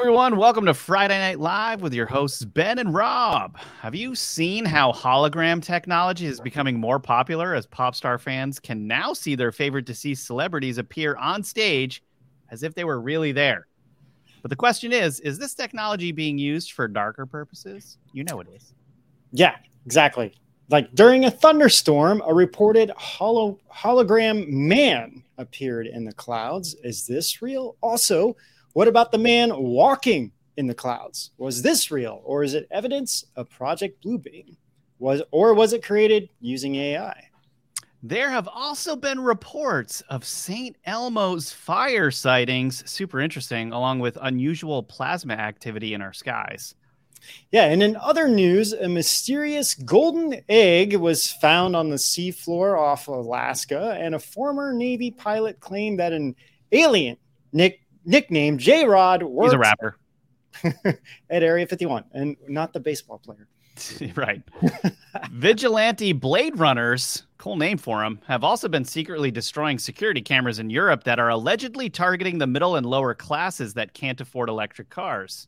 everyone. Welcome to Friday Night Live with your hosts, Ben and Rob. Have you seen how hologram technology is becoming more popular as pop star fans can now see their favorite deceased celebrities appear on stage as if they were really there? But the question is is this technology being used for darker purposes? You know it is. Yeah, exactly. Like during a thunderstorm, a reported holo- hologram man appeared in the clouds. Is this real? Also, what about the man walking in the clouds? Was this real or is it evidence of Project Blue Beam? Was or was it created using AI? There have also been reports of St. Elmo's fire sightings, super interesting, along with unusual plasma activity in our skies. Yeah, and in other news, a mysterious golden egg was found on the seafloor off Alaska, and a former Navy pilot claimed that an alien Nick nickname J Rod He's a rapper. at Area 51 and not the baseball player. right. Vigilante Blade Runners, cool name for them, have also been secretly destroying security cameras in Europe that are allegedly targeting the middle and lower classes that can't afford electric cars.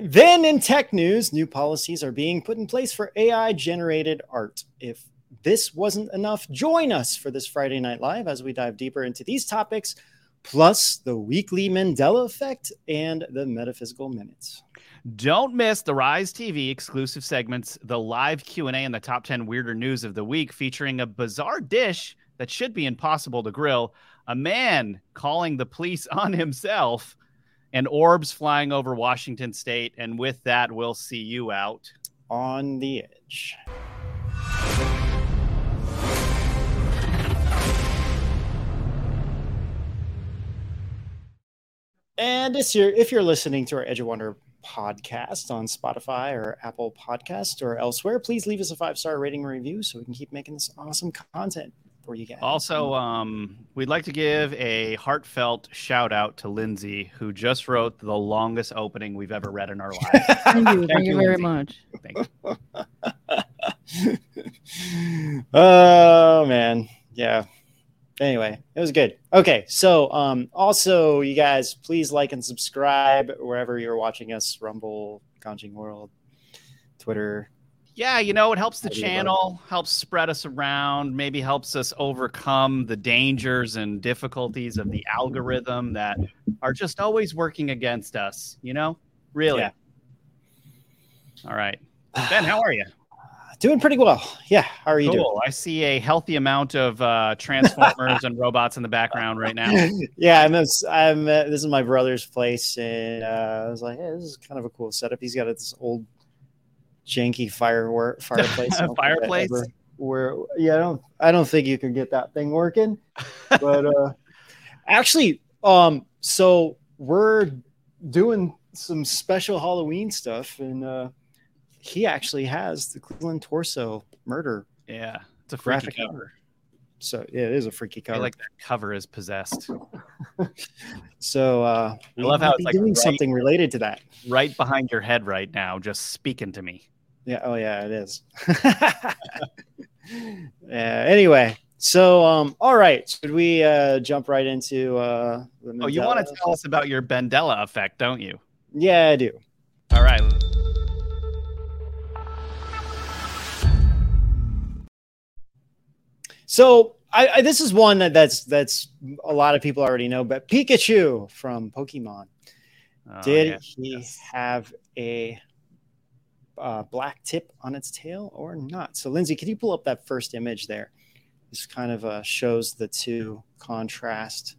Then in tech news, new policies are being put in place for AI generated art. If this wasn't enough, join us for this Friday Night Live as we dive deeper into these topics plus the weekly Mandela effect and the metaphysical minutes. Don't miss the Rise TV exclusive segments, the live Q&A and the top 10 weirder news of the week featuring a bizarre dish that should be impossible to grill, a man calling the police on himself, and orbs flying over Washington state and with that we'll see you out on the edge. And this year, if you're listening to our Edge of Wonder podcast on Spotify or Apple Podcast or elsewhere, please leave us a five star rating and review so we can keep making this awesome content for you guys. Also, um, we'd like to give a heartfelt shout out to Lindsay, who just wrote the longest opening we've ever read in our lives. thank you, thank, you very much. Thank you. oh man, yeah anyway, it was good. Okay, so um, also you guys please like and subscribe wherever you're watching us: Rumble, Conching World, Twitter. Yeah, you know, it helps the channel, helps spread us around, maybe helps us overcome the dangers and difficulties of the algorithm that are just always working against us, you know? Really. Yeah. All right. Ben, how are you? Doing pretty well. Yeah. How are you cool. doing? I see a healthy amount of uh, transformers and robots in the background right now. Yeah, I'm. I'm. Uh, this is my brother's place, and uh, I was like, hey, this is kind of a cool setup. He's got this old janky fire fireplace. fireplace. Where yeah, I don't. I don't think you can get that thing working. But uh, actually, um, so we're doing some special Halloween stuff, and uh, he actually has the Cleveland Torso murder. Yeah, it's a graphic cover. cover. So yeah, it is a freaky cover. I like that cover is possessed. so uh, I love how it's like doing right, something related to that. Right behind your head right now, just speaking to me. Yeah. Oh yeah, it is. yeah. Anyway, so um, all right, should we uh, jump right into uh, Oh, you want to tell us about your Bendella effect, don't you? Yeah, I do. All right. So I, I, this is one that that's that's a lot of people already know, but Pikachu from Pokemon. Oh, did yeah. he yes. have a uh, black tip on its tail or not? So, Lindsay, can you pull up that first image there? This kind of uh, shows the two contrast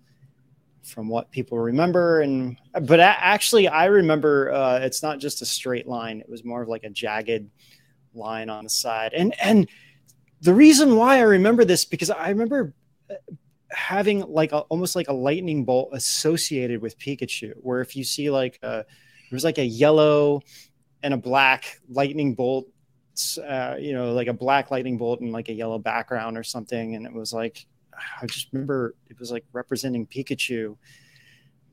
from what people remember, and but actually, I remember uh, it's not just a straight line; it was more of like a jagged line on the side. And and the reason why I remember this because I remember uh, having like a, almost like a lightning bolt associated with Pikachu, where if you see like a, there was like a yellow and a black lightning bolt, uh, you know, like a black lightning bolt and like a yellow background or something, and it was like I just remember it was like representing Pikachu,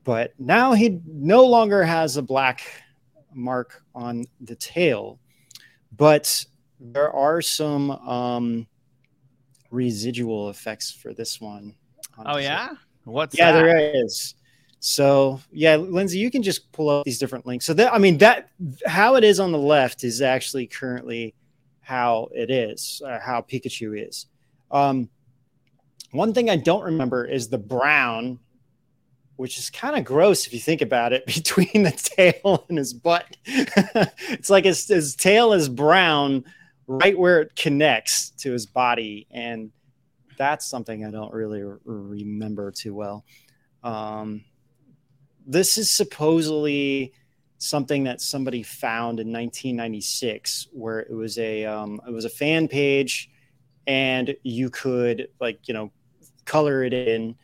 but now he no longer has a black mark on the tail, but there are some um, residual effects for this one. Oh yeah, what's yeah, that? there is. So yeah, Lindsay, you can just pull up these different links. So that I mean that how it is on the left is actually currently how it is, uh, how Pikachu is. Um, one thing I don't remember is the brown, which is kind of gross if you think about it, between the tail and his butt. it's like his, his tail is brown right where it connects to his body. And that's something I don't really remember too well. Um, this is supposedly something that somebody found in 1996 where it was a um, it was a fan page and you could like you know color it in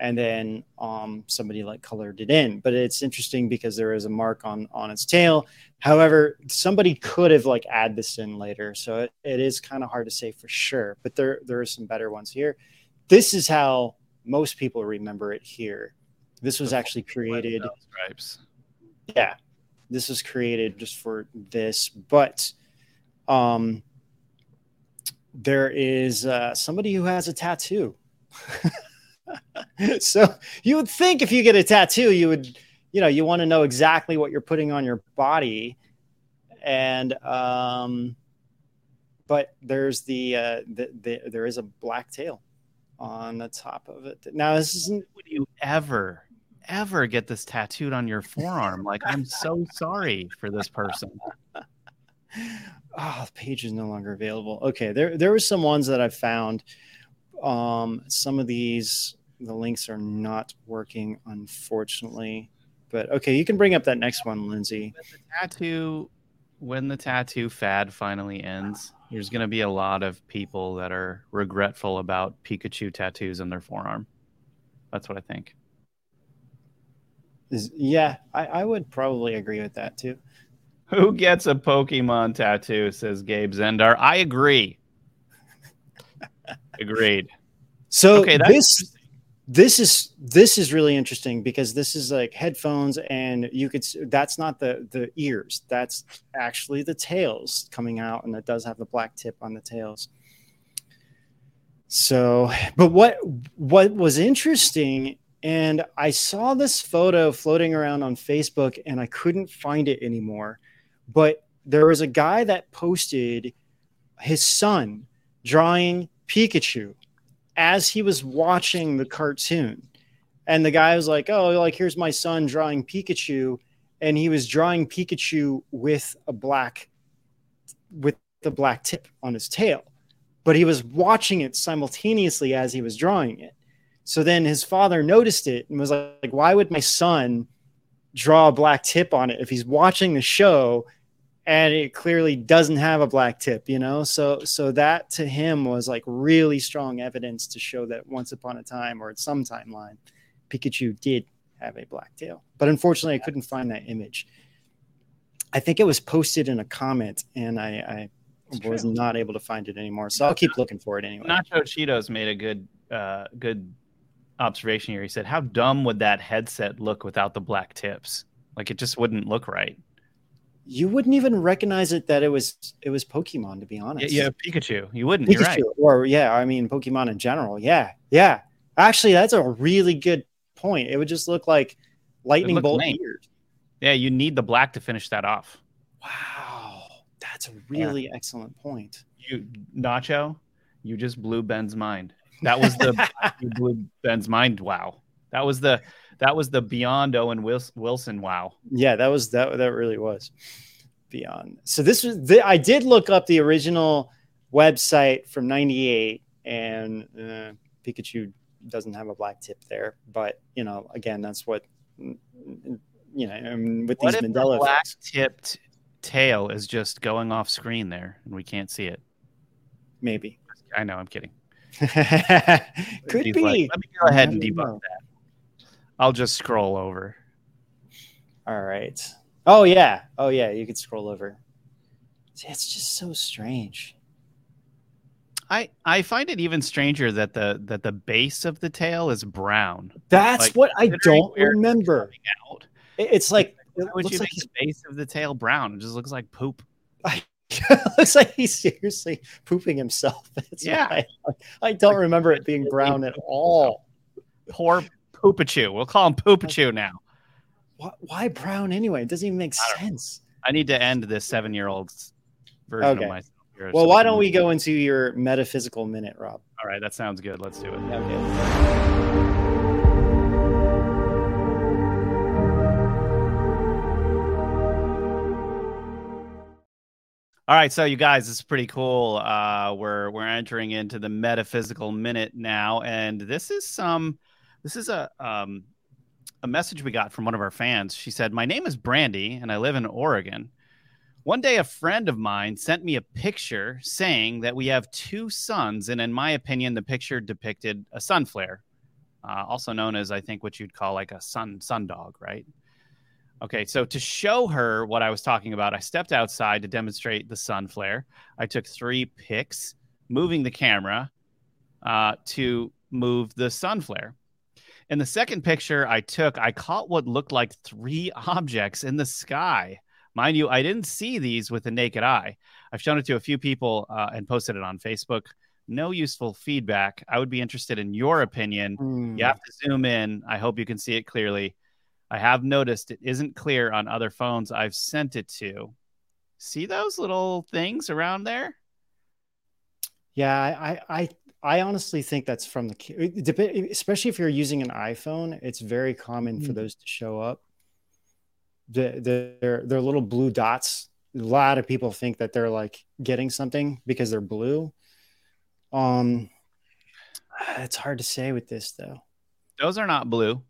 and then um, somebody like colored it in. But it's interesting because there is a mark on on its tail. However, somebody could have like add this in later, so it, it is kind of hard to say for sure. But there there are some better ones here. This is how most people remember it here. This was actually created. Stripes. Yeah, this was created just for this, but um, there is uh, somebody who has a tattoo so you would think if you get a tattoo, you would, you know, you want to know exactly what you're putting on your body. And, um, but there's the, uh, the, the there is a black tail on the top of it. Now, this isn't. Would you ever, ever get this tattooed on your forearm? Like, I'm so sorry for this person. oh, the page is no longer available. Okay, there there were some ones that I found um, some of these, the links are not working, unfortunately. But okay, you can bring up that next one, Lindsay. When the tattoo, when the tattoo fad finally ends, there's going to be a lot of people that are regretful about Pikachu tattoos on their forearm. That's what I think. Is, yeah, I, I would probably agree with that too. Who gets a Pokemon tattoo? Says Gabe Zendar. I agree. Agreed. So okay, this this is this is really interesting because this is like headphones and you could that's not the the ears that's actually the tails coming out and it does have the black tip on the tails. So but what what was interesting and i saw this photo floating around on facebook and i couldn't find it anymore but there was a guy that posted his son drawing Pikachu as he was watching the cartoon. And the guy was like, Oh, like, here's my son drawing Pikachu. And he was drawing Pikachu with a black, with the black tip on his tail. But he was watching it simultaneously as he was drawing it. So then his father noticed it and was like, Why would my son draw a black tip on it if he's watching the show and it clearly doesn't have a black tip you know? So so that to him was like really strong evidence to show that once upon a time or at some timeline pikachu did have a black tail. But unfortunately i couldn't find that image. I think it was posted in a comment and i i was not able to find it anymore. So i'll keep looking for it anyway. Nacho cheetos made a good uh good observation here. He said how dumb would that headset look without the black tips? Like it just wouldn't look right you wouldn't even recognize it that it was it was Pokemon to be honest. Yeah, yeah Pikachu. You wouldn't. Pikachu, right. Or yeah, I mean Pokemon in general. Yeah, yeah. Actually, that's a really good point. It would just look like lightning bolt ears. Yeah, you need the black to finish that off. Wow, that's a really yeah. excellent point. You Nacho, you just blew Ben's mind. That was the you blew Ben's mind. Wow, that was the that was the beyond Owen Wilson. Wow. Yeah, that was that. That really was beyond. So this was. The, I did look up the original website from '98, and uh, Pikachu doesn't have a black tip there. But you know, again, that's what you know. I mean, with what these Mandela the black tipped tail is just going off screen there and we can't see it. Maybe. I know, I'm kidding. Could be. Let me go ahead and I don't debug know. that. I'll just scroll over. All right. Oh yeah. Oh yeah. You could scroll over. See, it's just so strange. I I find it even stranger that the that the base of the tail is brown. That's Like, what I don't where it's remember. out. It's like it Why would looks you like make the base of the tail brown? It just looks like poop. he's, looks like he's seriously pooping himself. That's Yeah. why I, I don't remember it being brown at all. Poor Poopachu. We'll call him Poopachu now. Why, why brown anyway? It doesn't even make I sense. I need to end this seven year old version Okay. of myself. here Well, so why don't we go into your metaphysical minute, Rob? All right, that sounds good. Let's do it. Okay. All right, so you guys, this is pretty cool. Uh, we're we're entering into the metaphysical minute now, and this is some, this is a um, a message we got from one of our fans. She said, "My name is Brandy, and I live in Oregon. One day, a friend of mine sent me a picture saying that we have two suns, and in my opinion, the picture depicted a sun flare, uh, also known as I think what you'd call like a sun sundog, right?" Okay, so to show her what I was talking about, I stepped outside to demonstrate the sun flare. I took three pics, moving the camera uh, to move the sun flare. In the second picture I took, I caught what looked like three objects in the sky. Mind you, I didn't see these with the naked eye. I've shown it to a few people uh, and posted it on Facebook. No useful feedback. I would be interested in your opinion. Hmm. You have to zoom in. I hope you can see it clearly. I have noticed it isn't clear on other phones I've sent it to. See those little things around there? Yeah, I, I, I honestly think that's from the, ca- especially if you're using an iPhone, it's very common for Mm. those to show up. The, the, they're, they're little blue dots. A lot of people think that they're like getting something because they're blue. Um, it's hard to say with this though. Those are not blue.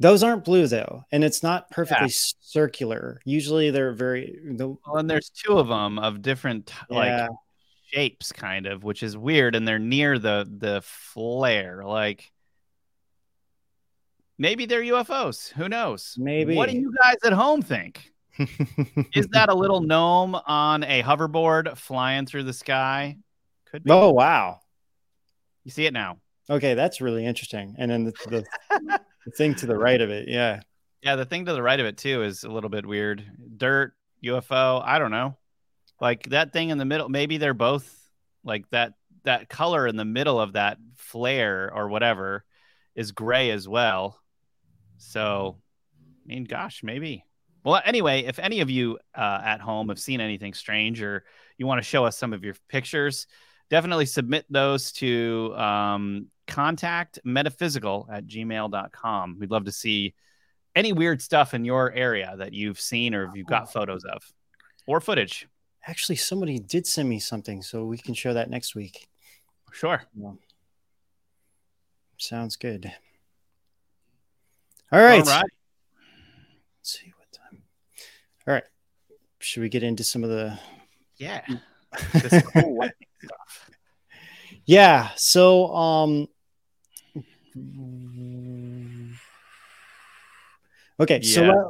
Those aren't blue though, and it's not perfectly circular. Usually they're very the Well, and there's two of them of different like yeah. Shapes, kind of, which is weird, and they're near the the flare. Like maybe they're UFOs. Who knows? Maybe. What do you guys at home think? Is that a little gnome on a hoverboard flying through the sky? Could be. oh wow. You see it now. Okay, that's really interesting. And then the, the, the thing to the right of it, yeah. Yeah, the thing to the right of it too is a little bit weird. Dirt, UFO, I don't know. Like that thing in the middle, maybe they're both like that that color in the middle of that flare or whatever is gray as well. So, I mean, gosh, maybe. Well, anyway, if any of you uh, at home have seen anything strange or you want to show us some of your pictures, definitely submit those to um, contact metaphysical at gmail.com. We'd love to see any weird stuff in your area that you've seen or you've got photos of or footage. Actually, somebody did send me something, so we can show that next week. Sure. Sounds good. All right. All right. Let's see what time. All right. Should we get into some of the Yeah. Cool. Yeah. So, um, okay. So, uh,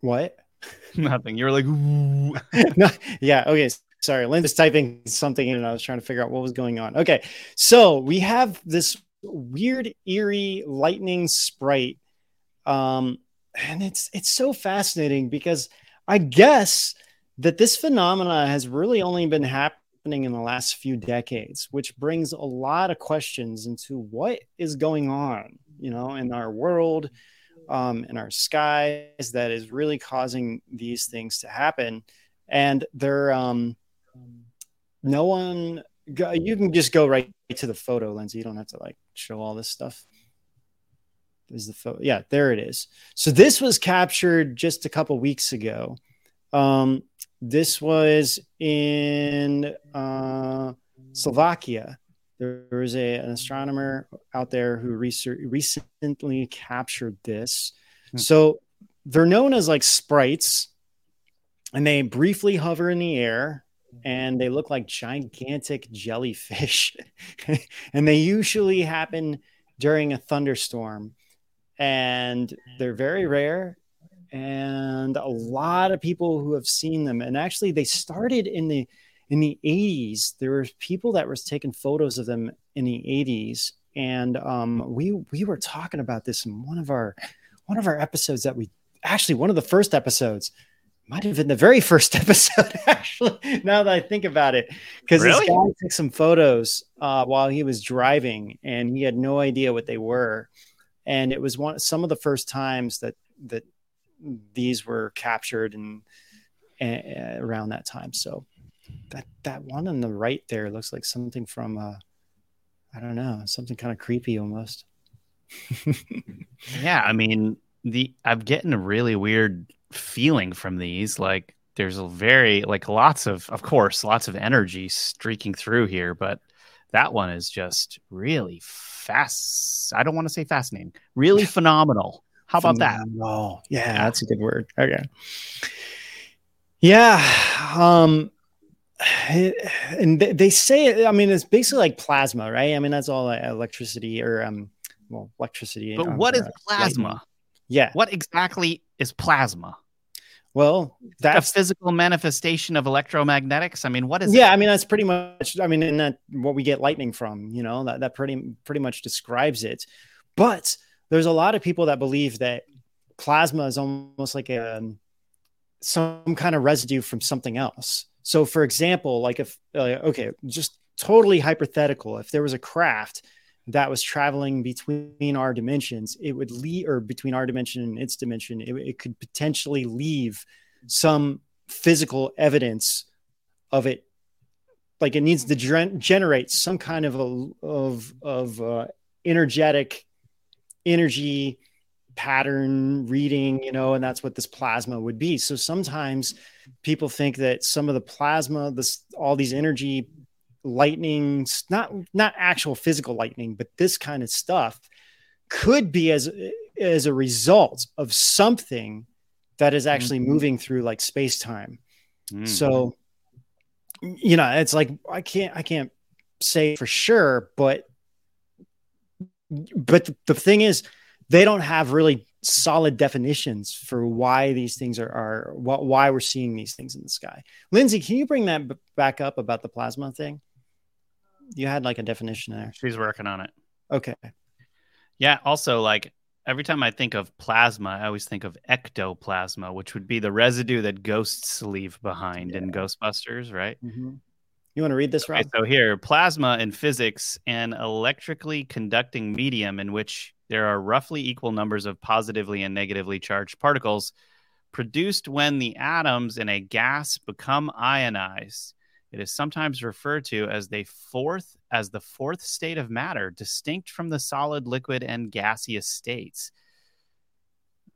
what? Nothing. You were like, No, yeah. Okay. Sorry. Lynn was typing something in and I was trying to figure out what was going on. Okay. So, we have this weird, eerie lightning sprite. Um, and it's it's so fascinating because I guess that this phenomena has really only been happening in the last few decades, which brings a lot of questions into what is going on, you know, in our world, um, in our skies, that is really causing these things to happen. And they're um, no one. You can just go right to the photo, Lindsay. You don't have to like show all this stuff. Is the photo? Yeah, there it is. So this was captured just a couple weeks ago. Um, this was in uh, Slovakia. There was a, an astronomer out there who research, recently captured this. Hmm. So they're known as like sprites. and they briefly hover in the air and they look like gigantic jellyfish. and they usually happen during a thunderstorm. And they're very rare. And a lot of people who have seen them. And actually, they started in the in the 80s. There were people that was taking photos of them in the 80s. And um, we we were talking about this in one of our one of our episodes that we actually one of the first episodes might have been the very first episode actually now that i think about it because really? this guy took some photos uh, while he was driving and he had no idea what they were and it was one some of the first times that that these were captured and uh, around that time so that that one on the right there looks like something from uh i don't know something kind of creepy almost yeah i mean the i'm getting a really weird feeling from these. Like there's a very like lots of of course lots of energy streaking through here, but that one is just really fast. I don't want to say fascinating, really phenomenal. How about phenomenal. that? Yeah, that's a good word. Okay. Yeah. Um and they say I mean it's basically like plasma, right? I mean that's all electricity or um well electricity. But what is plasma? Lightning. Yeah. What exactly is plasma? Well, that's a physical manifestation of electromagnetics. I mean, what is? Yeah, it? I mean that's pretty much. I mean, and that what we get lightning from. You know, that that pretty pretty much describes it. But there's a lot of people that believe that plasma is almost like a um, some kind of residue from something else. So, for example, like if uh, okay, just totally hypothetical, if there was a craft that was traveling between our dimensions, it would leave, or between our dimension and its dimension, it, it could potentially leave some physical evidence of it. Like it needs to gen- generate some kind of a of of uh, energetic energy pattern reading, you know, and that's what this plasma would be. So sometimes people think that some of the plasma, this all these energy lightning, not not actual physical lightning, but this kind of stuff could be as as a result of something that is actually mm-hmm. moving through like space time. Mm-hmm. So you know, it's like I can't I can't say for sure, but but the thing is they don't have really solid definitions for why these things are, are why we're seeing these things in the sky. Lindsay, can you bring that back up about the plasma thing? you had like a definition there. She's working on it. Okay. Yeah. Also, like every time I think of plasma, I always think of ectoplasma, which would be the residue that ghosts leave behind yeah. in Ghostbusters, right? Mm-hmm. You want to read this, right? Okay, so here, plasma in physics, an electrically conducting medium in which there are roughly equal numbers of positively and negatively charged particles produced when the atoms in a gas become ionized. It is sometimes referred to as the fourth as the fourth state of matter, distinct from the solid, liquid, and gaseous states.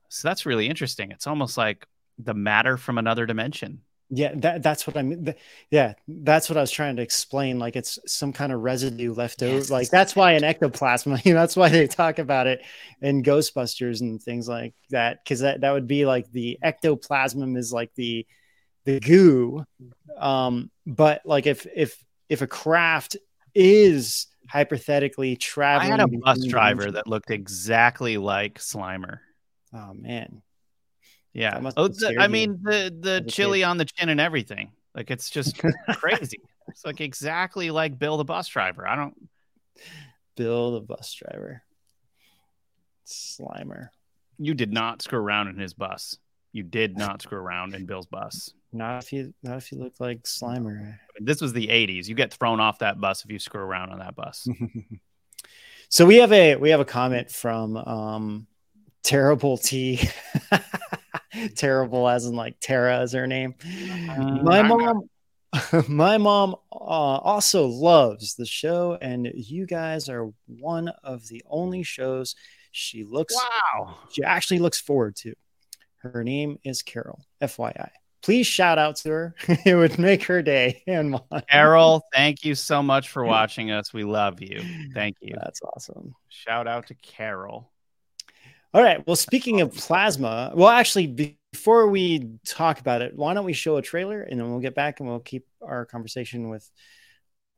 So that's really interesting. It's almost like the matter from another dimension. Yeah, that, that's what I mean. Yeah, that's what I was trying to explain. Like it's some kind of residue left over. Yes. Like that's why an ectoplasm. You know, that's why they talk about it in Ghostbusters and things like that. Because that that would be like the ectoplasm is like the the goo um but like if if if a craft is hypothetically traveling i had a bus driver that looked exactly like slimer oh man yeah. Oh, the, i mean the the chili on the chin and everything. Like it's just crazy. It's like exactly like bill the bus driver. I don't bill the bus driver. Slimer. You did not screw around in his bus. You did not screw around in bill's bus. Not if you not if you look like Slimer. This was the 80s. You get thrown off that bus if you screw around on that bus. so we have a we have a comment from um Terrible T. Terrible as in like Tara is her name. Uh, my mom my mom uh, also loves the show and you guys are one of the only shows she looks wow she actually looks forward to her name is carol fyi please shout out to her. it would make her day. And mine. Carol, thank you so much for watching us. We love you. Thank you. That's awesome. Shout out to Carol. All right. Well, speaking of plasma, well, actually, before we talk about it, why don't we show a trailer and then we'll get back and we'll keep our conversation with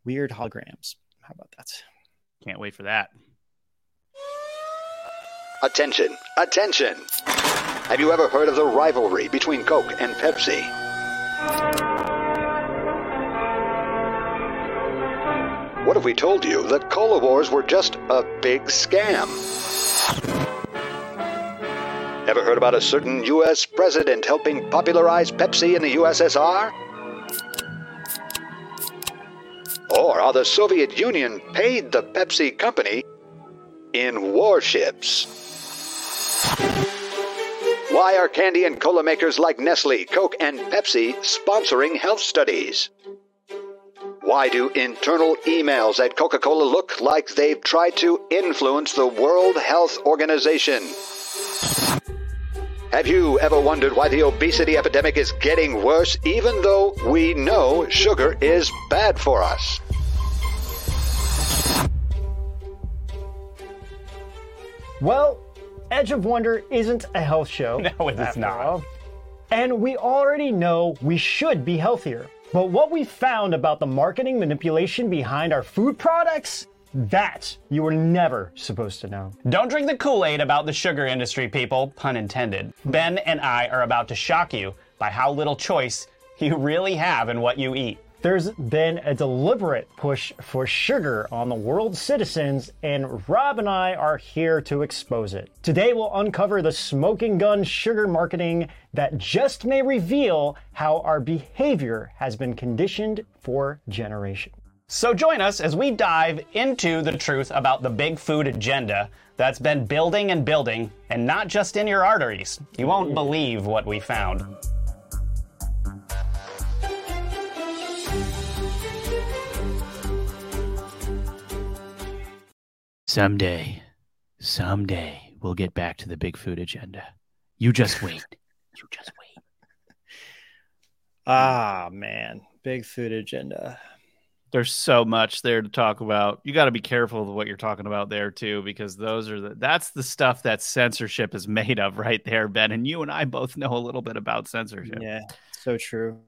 weird holograms. How about that? Can't wait for that. Attention, attention! Have you ever heard of the rivalry between Coke and Pepsi? What if we told you that Cola Wars were just a big scam? Ever heard about a certain U.S. president helping popularize Pepsi in the USSR? Or how the Soviet Union paid the Pepsi company in warships? Why are candy and cola makers like Nestle, Coke, and Pepsi sponsoring health studies? Why do internal emails at Coca Cola look like they've tried to influence the World Health Organization? Have you ever wondered why the obesity epidemic is getting worse even though we know sugar is bad for us? Well, Edge of Wonder isn't a health show. No, it is not. All. And we already know we should be healthier. But what we found about the marketing manipulation behind our food products, that you were never supposed to know. Don't drink the Kool Aid about the sugar industry, people, pun intended. Ben and I are about to shock you by how little choice you really have in what you eat. There's been a deliberate push for sugar on the world's citizens, and Rob and I are here to expose it. Today, we'll uncover the smoking gun sugar marketing that just may reveal how our behavior has been conditioned for generations. So join us as we dive into the truth about the big food agenda that's been building and building, and not just in your arteries. You won't believe what we found. Someday, someday, we'll get back to the big food agenda. You just wait. you just wait. Ah, man. Big food agenda. There's so much there to talk about. You got to be careful of what you're talking about there too, because those are the that's the stuff that censorship is made of right there, Ben. And you and I both know a little bit about censorship. Yeah, so true.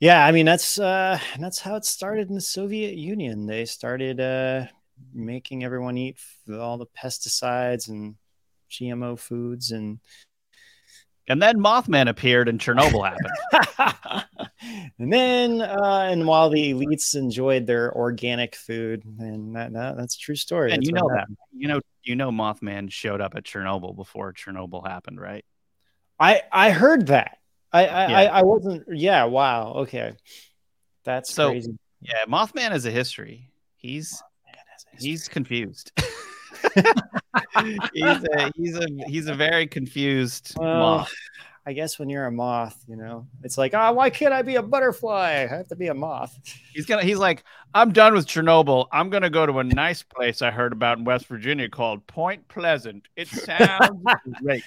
Yeah, I mean that's uh that's how it started in the Soviet Union. They started uh making everyone eat all the pesticides and GMO foods and and then Mothman appeared and Chernobyl happened. and then uh, and while the elites enjoyed their organic food, and that, that that's a true story. And that's you know that you know you know Mothman showed up at Chernobyl before Chernobyl happened, right? I I heard that. I I, yeah. I, I wasn't. Yeah. Wow. Okay. That's so, crazy. Yeah, Mothman is a history. He's he's confused. he's a he's a he's a very confused well, moth. I guess when you're a moth, you know, it's like, oh, why can't I be a butterfly? I have to be a moth. He's gonna he's like, I'm done with Chernobyl. I'm gonna go to a nice place I heard about in West Virginia called Point Pleasant. It sounds great.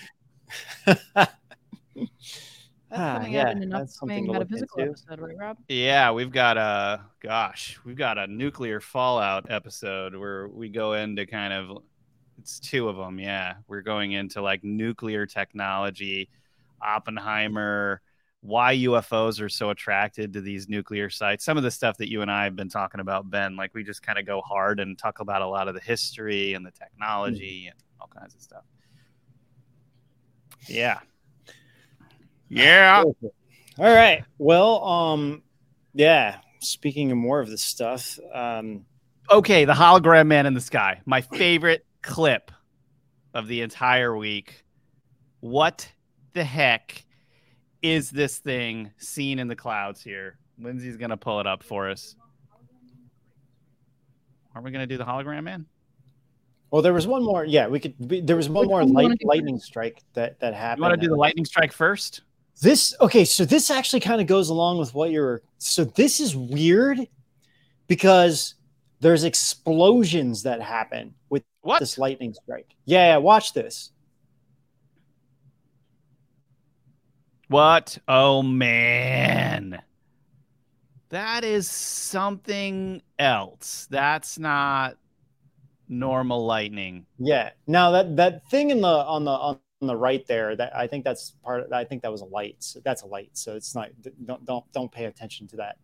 That's ah, yeah, out in an metaphysical episode, right, Rob? Yeah, we've got a gosh, we've got a nuclear fallout episode where we go into kind of it's two of them. Yeah, we're going into like nuclear technology, Oppenheimer, why UFOs are so attracted to these nuclear sites. Some of the stuff that you and I have been talking about, Ben, like we just kind of go hard and talk about a lot of the history and the technology mm. and all kinds of stuff. Yeah. Yeah. All right. Well, um, yeah. Speaking of more of this stuff, um, okay, the hologram man in the sky, my favorite clip of the entire week. What the heck is this thing seen in the clouds here? Lindsay's gonna pull it up for us. Aren't we gonna do the hologram man? Well, there was one more. Yeah, we could. There was one more light, lightning strike that that happened. You want to do the lightning strike first? This okay, so this actually kind of goes along with what you're so this is weird because there's explosions that happen with what? this lightning strike. Yeah, yeah, watch this. What? Oh man. That is something else. That's not normal lightning. Yeah. Now that that thing in the on the on the right there, that I think that's part. Of, I think that was a light. So that's a light. So it's not. Don't don't don't pay attention to that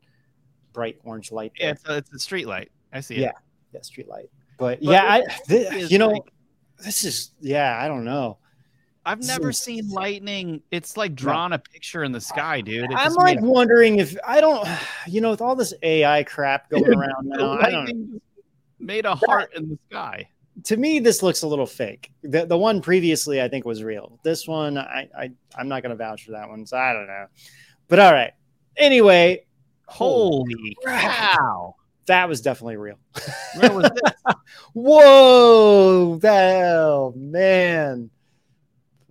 bright orange light. There. Yeah, it's a, it's a street light. I see it. Yeah, yeah, street light. But, but yeah, I, you know, like, this is yeah. I don't know. I've never seen lightning. It's like drawing a picture in the sky, dude. It I'm like wondering if I don't, you know, with all this AI crap going around now, I don't made a heart in the sky. To me, this looks a little fake. The the one previously I think was real. This one, I, I I'm not gonna vouch for that one, so I don't know. But all right. Anyway, holy cow. That was definitely real. Where was this? Whoa, hell, man.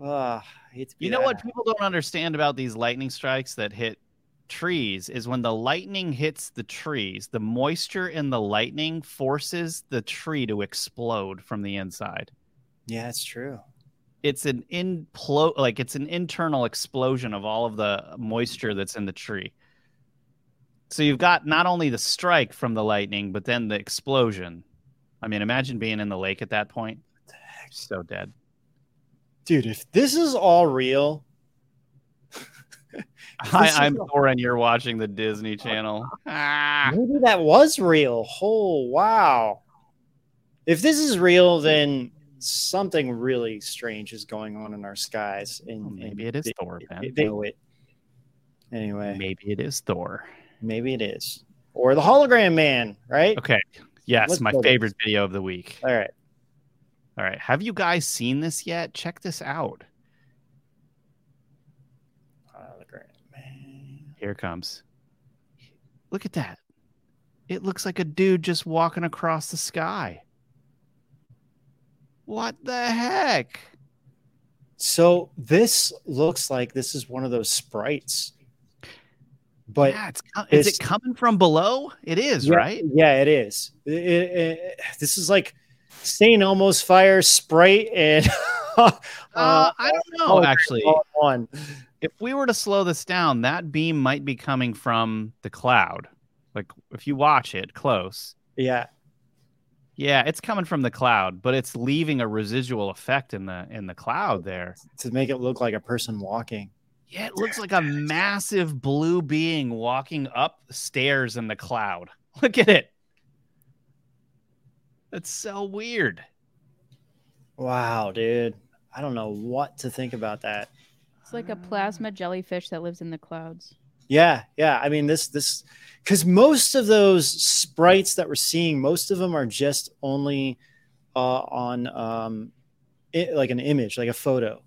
Uh, you know what people don't understand about these lightning strikes that hit trees is when the lightning hits the trees, the moisture in the lightning forces the tree to explode from the inside. Yeah, it's true. It's an implo like it's an internal explosion of all of the moisture that's in the tree. So you've got not only the strike from the lightning, but then the explosion. I mean, imagine being in the lake at that point. So dead dude, if this is all real. Hi, I'm Thor, and you're watching the Disney Channel. Ah. Maybe that was real. Oh, wow. If this is real, then something really strange is going on in our skies. And well, maybe it is they, Thor, They, they it. Anyway, maybe it is Thor. Maybe it is, or the hologram man, right? Okay. Yes, Let's my favorite this. video of the week. All right. All right. Have you guys seen this yet? Check this out. Hologram man. Here comes. Look at that. It looks like a dude just walking across the sky. What the heck? So this looks like this is one of those sprites. But yeah, it's, is it coming from below? It is, yeah, right? Yeah, it is. It, it, this is like St. Elmo's Fire Sprite and uh, uh, I don't know actually. One. If we were to slow this down, that beam might be coming from the cloud. Like if you watch it close. Yeah. Yeah, it's coming from the cloud, but it's leaving a residual effect in the in the cloud there to make it look like a person walking. Yeah, it looks like a massive blue being walking up stairs in the cloud. Look at it. That's so weird. Wow, dude. I don't know what to think about that. It's like a plasma jellyfish that lives in the clouds. Yeah, yeah. I mean, this this because most of those sprites that we're seeing, most of them are just only uh, on um, it, like an image, like a photo.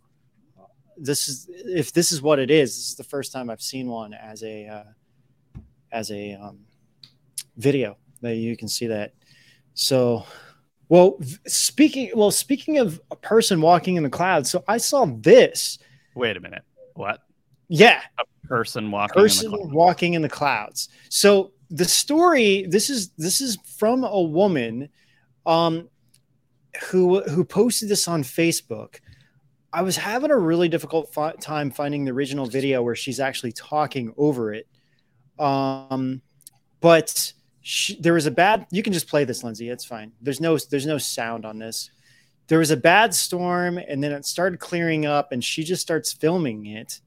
This is if this is what it is. This is the first time I've seen one as a uh, as a um, video that you can see that so, well, speaking well, speaking of a person walking in the clouds, so I saw this. Wait a minute. What? Yeah, a person walking. Person in walking in the clouds. So the story. This is this is from a woman, um, who who posted this on Facebook. I was having a really difficult fi- time finding the original video where she's actually talking over it. Um, but she, there was a bad you can just play this lindsay. It's fine. There's no there's no sound on this. There was a bad storm and then it started clearing up and she just starts filming it.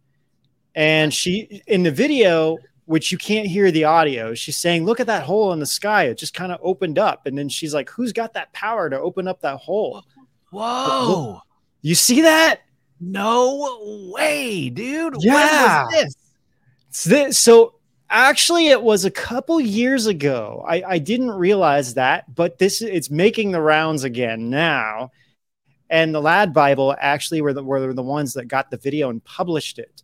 And she in the video which you can't hear the audio she's saying look at that hole in the sky. It just kind of opened up. And then she's like who's got that power to open up that hole? Whoa you see that no way dude yeah this? so Actually, it was a couple years ago. I, I didn't realize that, but this it's making the rounds again now. And the LADbible actually were the, were the ones that got the video and published it.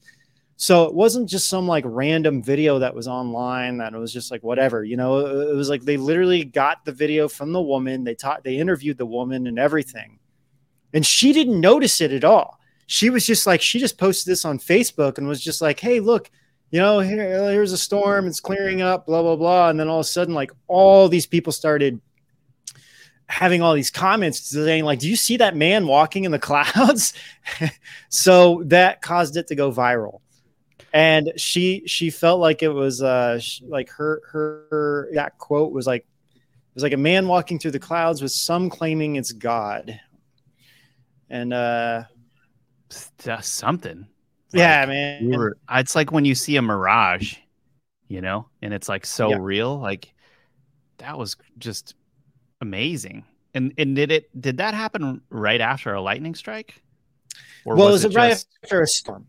So it wasn't just some like random video that was online that it was just like whatever, you know, it was like they literally got the video from the woman. They taught, they interviewed the woman and everything. And she didn't notice it at all. She was just like, she just posted this on Facebook and was just like, hey, look, you know, here, here's a storm, it's clearing up, blah, blah, blah. And then all of a sudden, like all these people started having all these comments saying, like, do you see that man walking in the clouds? so that caused it to go viral. And she she felt like it was uh like her her that quote was like it was like a man walking through the clouds with some claiming it's God. And uh that's something. Yeah, like, man. We were, it's like when you see a mirage, you know, and it's like so yeah. real. Like that was just amazing. And and did it did that happen right after a lightning strike? Or well, was it, was it right just... after a storm?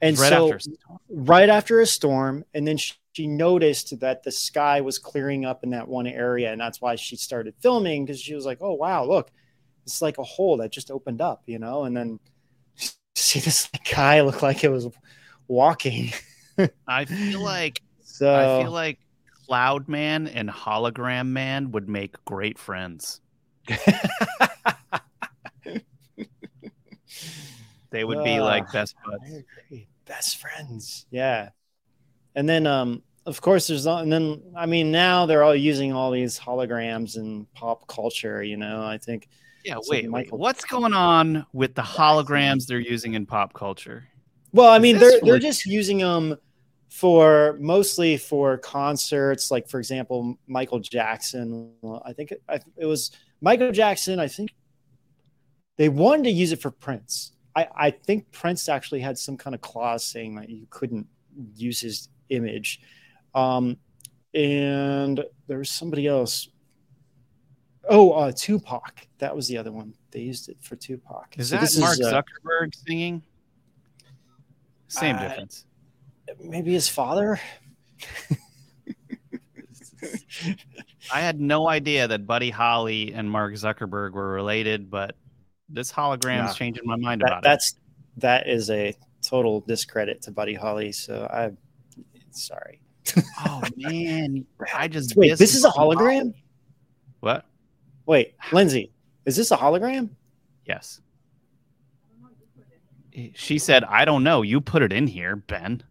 And right so, after right after a storm, and then she, she, noticed that the sky was clearing up in that one area, and that's why she started filming because she was like, "Oh wow, look, it's like a hole that just opened up," you know. And then see this guy look like it was walking. I feel like so. I feel like Cloud Man and Hologram Man would make great friends. they would be like best buds best friends. Yeah. And then um of course there's and then I mean now they're all using all these holograms and pop culture, you know. I think Yeah, wait, wait. What's going on with the holograms they're using in pop culture? Well, I mean they're they're just using them for mostly for concerts like for example Michael Jackson. I think it, it was Michael Jackson, I think they wanted to use it for Prince I, I think Prince actually had some kind of clause saying that you couldn't use his image. Um, and there was somebody else. Oh, uh, Tupac. That was the other one. They used it for Tupac. Is so that Mark is, uh, Zuckerberg singing? Same uh, difference. Maybe his father. I had no idea that Buddy Holly and Mark Zuckerberg were related, but this hologram's no, changing my mind that, about that's, it. That's that is a total discredit to Buddy Holly. So I'm sorry. oh man, I just wait. This is a hologram. What? Wait, Lindsay, is this a hologram? Yes. She said, "I don't know. You put it in here, Ben."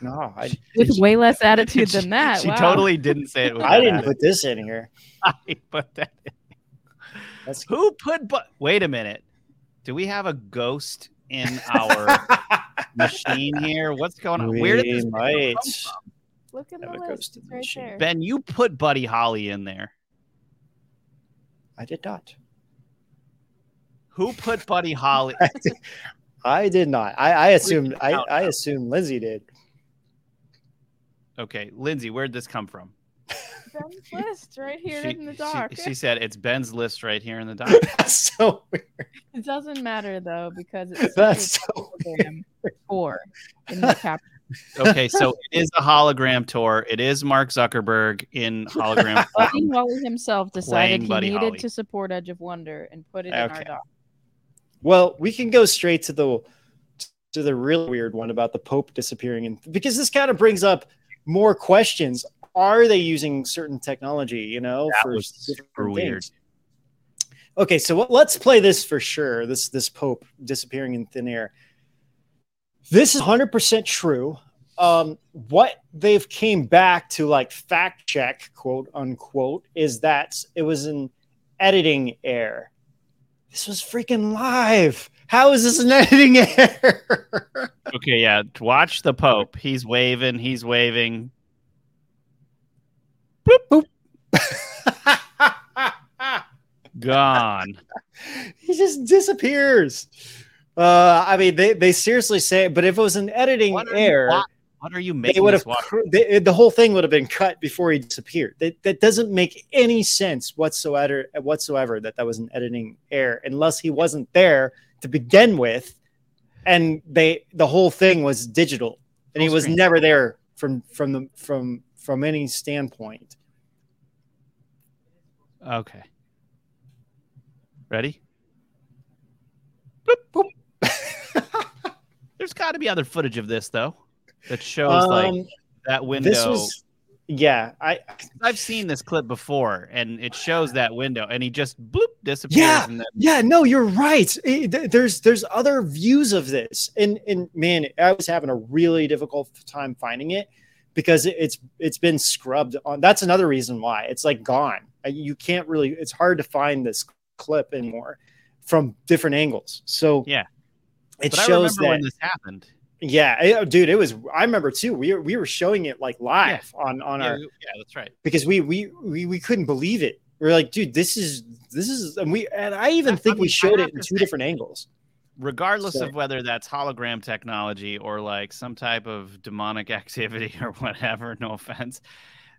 No, I, with way less attitude than that. She, wow. totally didn't say it. I didn't attitude. put this in here. I put that. In. That's who put but wait a minute. Do we have a ghost in our machine here? What's going on? We Where did this might. Look at the list. Right there. Ben, you put Buddy Holly in there. I did not. Who put Buddy Holly? I did not. I, I assumed I, I assumed Lindsay did. Okay, Lindsay, where'd this come from? Ben's list right here she, in the dark. She, she, said it's Ben's list right here in the dark. That's so weird. It doesn't matter though because it's that's so tour in the caption. Okay, so it is a hologram tour. It is Mark Zuckerberg in hologram. Buddy Holly himself decided he Buddy needed Holly. to support Edge of Wonder and put it okay. in our doc. Well, we can go straight to the to the real weird one about the Pope disappearing, and because this kind of brings up more questions are they using certain technology? You know, that for super weird. Okay, so let's play this for sure. This this Pope disappearing in thin air. This is 100% true. Um, what they've came back to like fact check, quote unquote, is that it was an editing error. This was freaking live. How is this an editing error? okay, yeah. Watch the Pope. He's waving. He's waving. Boop, boop. Gone. He just disappears. Uh, I mean, they, they seriously say, but if it was an editing error, what are you making? They would have they, the whole thing would have been cut before he disappeared. That, that doesn't make any sense whatsoever. Whatsoever that that was an editing error, unless he wasn't there to begin with, and they the whole thing was digital, and he was never there from from the from from any standpoint. Okay. Ready? Boop, boop. There's got to be other footage of this though that shows um, like that window. This was, yeah, I I've seen this clip before, and it shows that window, and he just bloop disappears. Yeah, then... yeah, no, you're right. It, there's there's other views of this, and and man, I was having a really difficult time finding it because it's it's been scrubbed on. That's another reason why it's like gone. You can't really. It's hard to find this clip anymore from different angles. So yeah, it but shows that when this happened. Yeah, it, uh, dude, it was. I remember too. We were we were showing it like live yeah. on on yeah, our. Yeah, that's right. Because we we we we couldn't believe it. we're like, dude, this is this is, and we and I even think we showed it in two different angles. Regardless so. of whether that's hologram technology or like some type of demonic activity or whatever, no offense,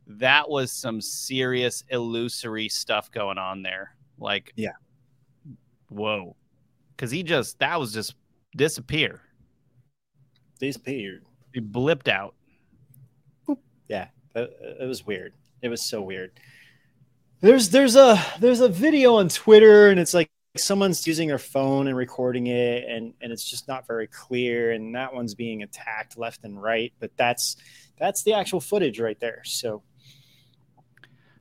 that was some serious illusory stuff going on there. Like, yeah, whoa, because he just that was just disappear. Disappeared. He blipped out. Yeah, it, it was weird. It was so weird. There's there's a there's a video on Twitter and it's like someone's using their phone and recording it and and it's just not very clear and that one's being attacked left and right but that's that's the actual footage right there so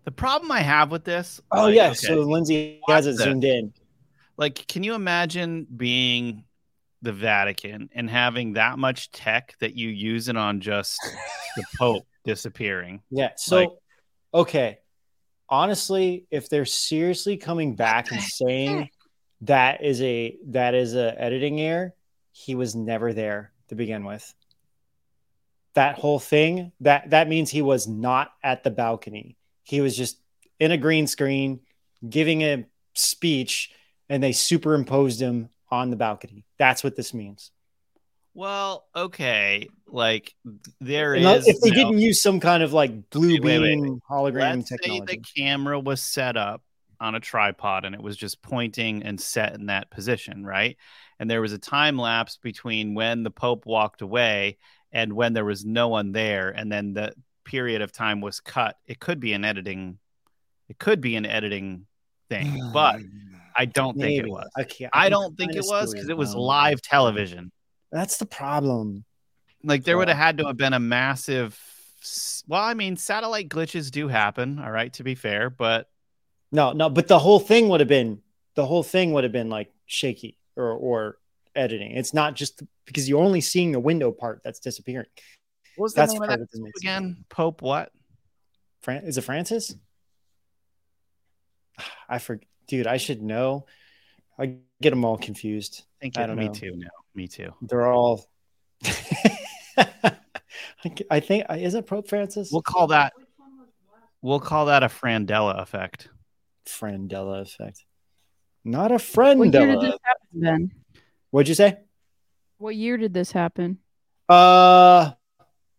the problem i have with this oh like, yeah okay, so lindsay has it zoomed in like can you imagine being the vatican and having that much tech that you use it on just the pope disappearing yeah so like, okay honestly, if they're seriously coming back and saying that is a that is a editing error, he was never there to begin with. That whole thing, that that means he was not at the balcony. He was just in a green screen giving a speech and they superimposed him on the balcony. That's what this means. Well, okay, like there is. If they didn't use some kind of like blue wait, beam wait, wait, hologram Let's technology, say the camera was set up on a tripod and it was just pointing and set in that position, right? And there was a time lapse between when the Pope walked away and when there was no one there, and then the period of time was cut. It could be an editing. It could be an editing thing, but I don't Maybe. think it was. Okay, I, I don't think it was because it was live television. That's the problem. Like there would have had to have been a massive. Well, I mean, satellite glitches do happen. All right, to be fair, but no, no, but the whole thing would have been the whole thing would have been like shaky or or editing. It's not just because you're only seeing the window part that's disappearing. What was the that's name of that again? Pope what? Fran- is it Francis? I forget, dude. I should know. I get them all confused. I, think I don't me know. too. No, me too. They're all. I think is it Pope Francis? We'll call that. We'll call that a Frandella effect. Frandella effect. Not a friend. What year did this happen then? What'd you say? What year did this happen? Uh,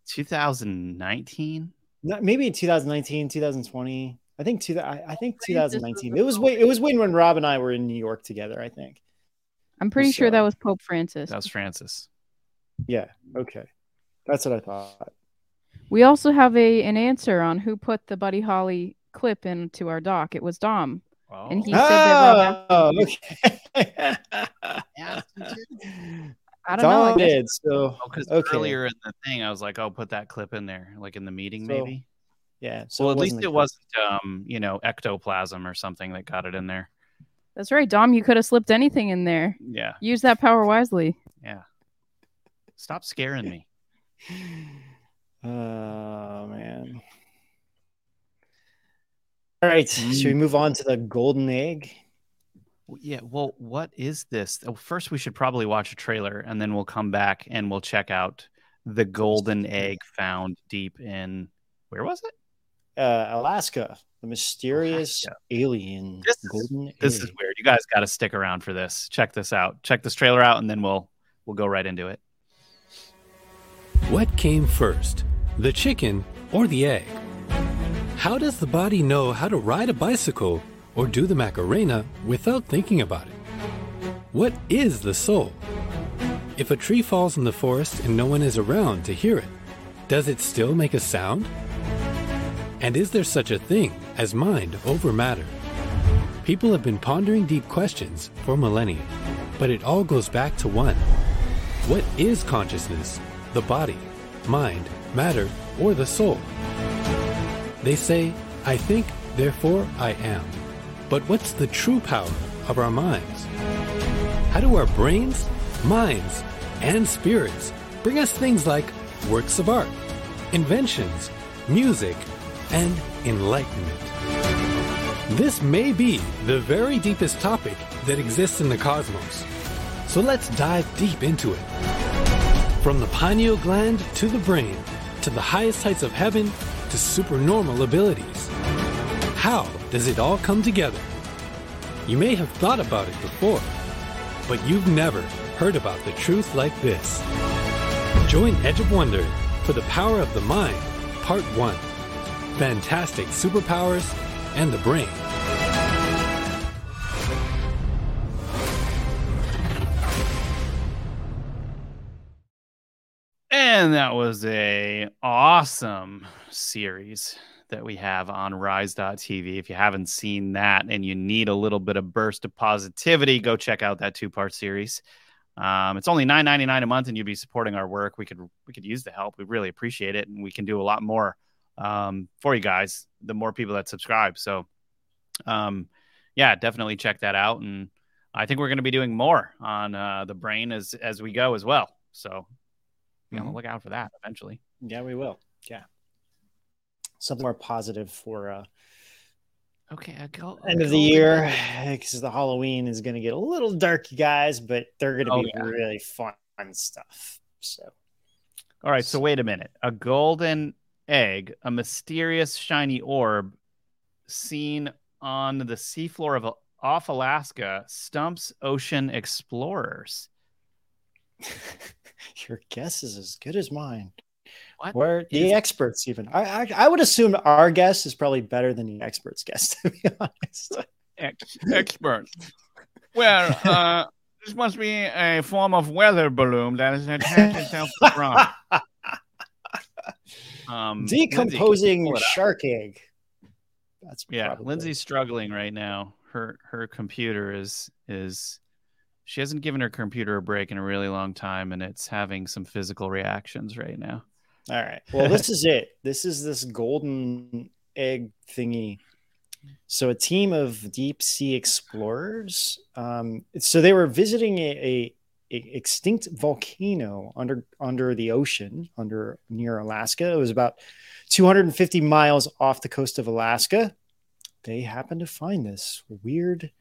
2019. Maybe 2019, 2020. I think two. I, I think 2019. It was way. It was when when Rob and I were in New York together. I think. I'm pretty so, sure that was Pope Francis. That was Francis. Yeah. Okay. That's what I thought. We also have a an answer on who put the Buddy Holly clip into our doc. It was Dom. Oh. And he said that Rob oh, okay. I don't Dom know. did so because oh, okay. earlier in the thing, I was like, "I'll put that clip in there, like in the meeting, so, maybe." Yeah. So well, at least it wasn't, um, you know, ectoplasm or something that got it in there. That's right, Dom. You could have slipped anything in there. Yeah. Use that power wisely. Yeah. Stop scaring me. Oh man. All right. Mm. Should we move on to the golden egg? Yeah. Well, what is this? Oh, first, we should probably watch a trailer, and then we'll come back and we'll check out the golden egg found deep in where was it? Uh, Alaska, the mysterious Alaska. alien this, golden. Is, this is weird. You guys got to stick around for this. Check this out. Check this trailer out, and then we'll we'll go right into it. What came first, the chicken or the egg? How does the body know how to ride a bicycle or do the Macarena without thinking about it? What is the soul? If a tree falls in the forest and no one is around to hear it, does it still make a sound? And is there such a thing as mind over matter? People have been pondering deep questions for millennia, but it all goes back to one. What is consciousness? The body, mind, matter, or the soul? They say, I think, therefore I am. But what's the true power of our minds? How do our brains, minds, and spirits bring us things like works of art, inventions, music, and enlightenment. This may be the very deepest topic that exists in the cosmos. So let's dive deep into it. From the pineal gland to the brain, to the highest heights of heaven, to supernormal abilities. How does it all come together? You may have thought about it before, but you've never heard about the truth like this. Join Edge of Wonder for the Power of the Mind, Part 1 Fantastic Superpowers and the Brain. And that was a awesome series that we have on rise.tv. If you haven't seen that and you need a little bit of burst of positivity, go check out that two-part series. Um, it's only nine ninety nine a month, and you'd be supporting our work. We could we could use the help. We really appreciate it, and we can do a lot more um, for you guys. The more people that subscribe, so um, yeah, definitely check that out. And I think we're going to be doing more on uh, the brain as as we go as well. So you know, mm-hmm. look out for that eventually. Yeah, we will. Yeah, something more positive for uh, Okay, I go, end of the year because the Halloween is going to get a little dark, you guys, but they're going to oh, be yeah. really fun stuff. So, all right. So wait a minute. A golden egg, a mysterious shiny orb, seen on the seafloor of off Alaska, stumps ocean explorers. Your guess is as good as mine. What Where the experts even? I, I, I would assume our guess is probably better than the experts' guess. To be honest, Ex- expert. well, uh, this must be a form of weather balloon that has attached itself to the rock. Um, Decomposing Lindsay, shark egg. That's yeah. Probably... Lindsay's struggling right now. Her her computer is is she hasn't given her computer a break in a really long time, and it's having some physical reactions right now. All right. Well, this is it. This is this golden egg thingy. So, a team of deep sea explorers. Um, so they were visiting a, a, a, extinct volcano under under the ocean, under near Alaska. It was about 250 miles off the coast of Alaska. They happened to find this weird.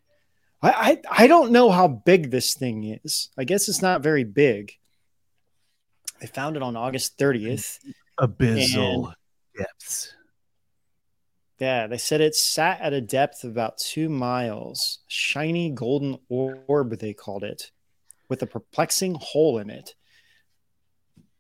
I, I I don't know how big this thing is. I guess it's not very big. They found it on August 30th. Abyssal depths. Yeah, they said it sat at a depth of about two miles. Shiny golden orb, they called it, with a perplexing hole in it.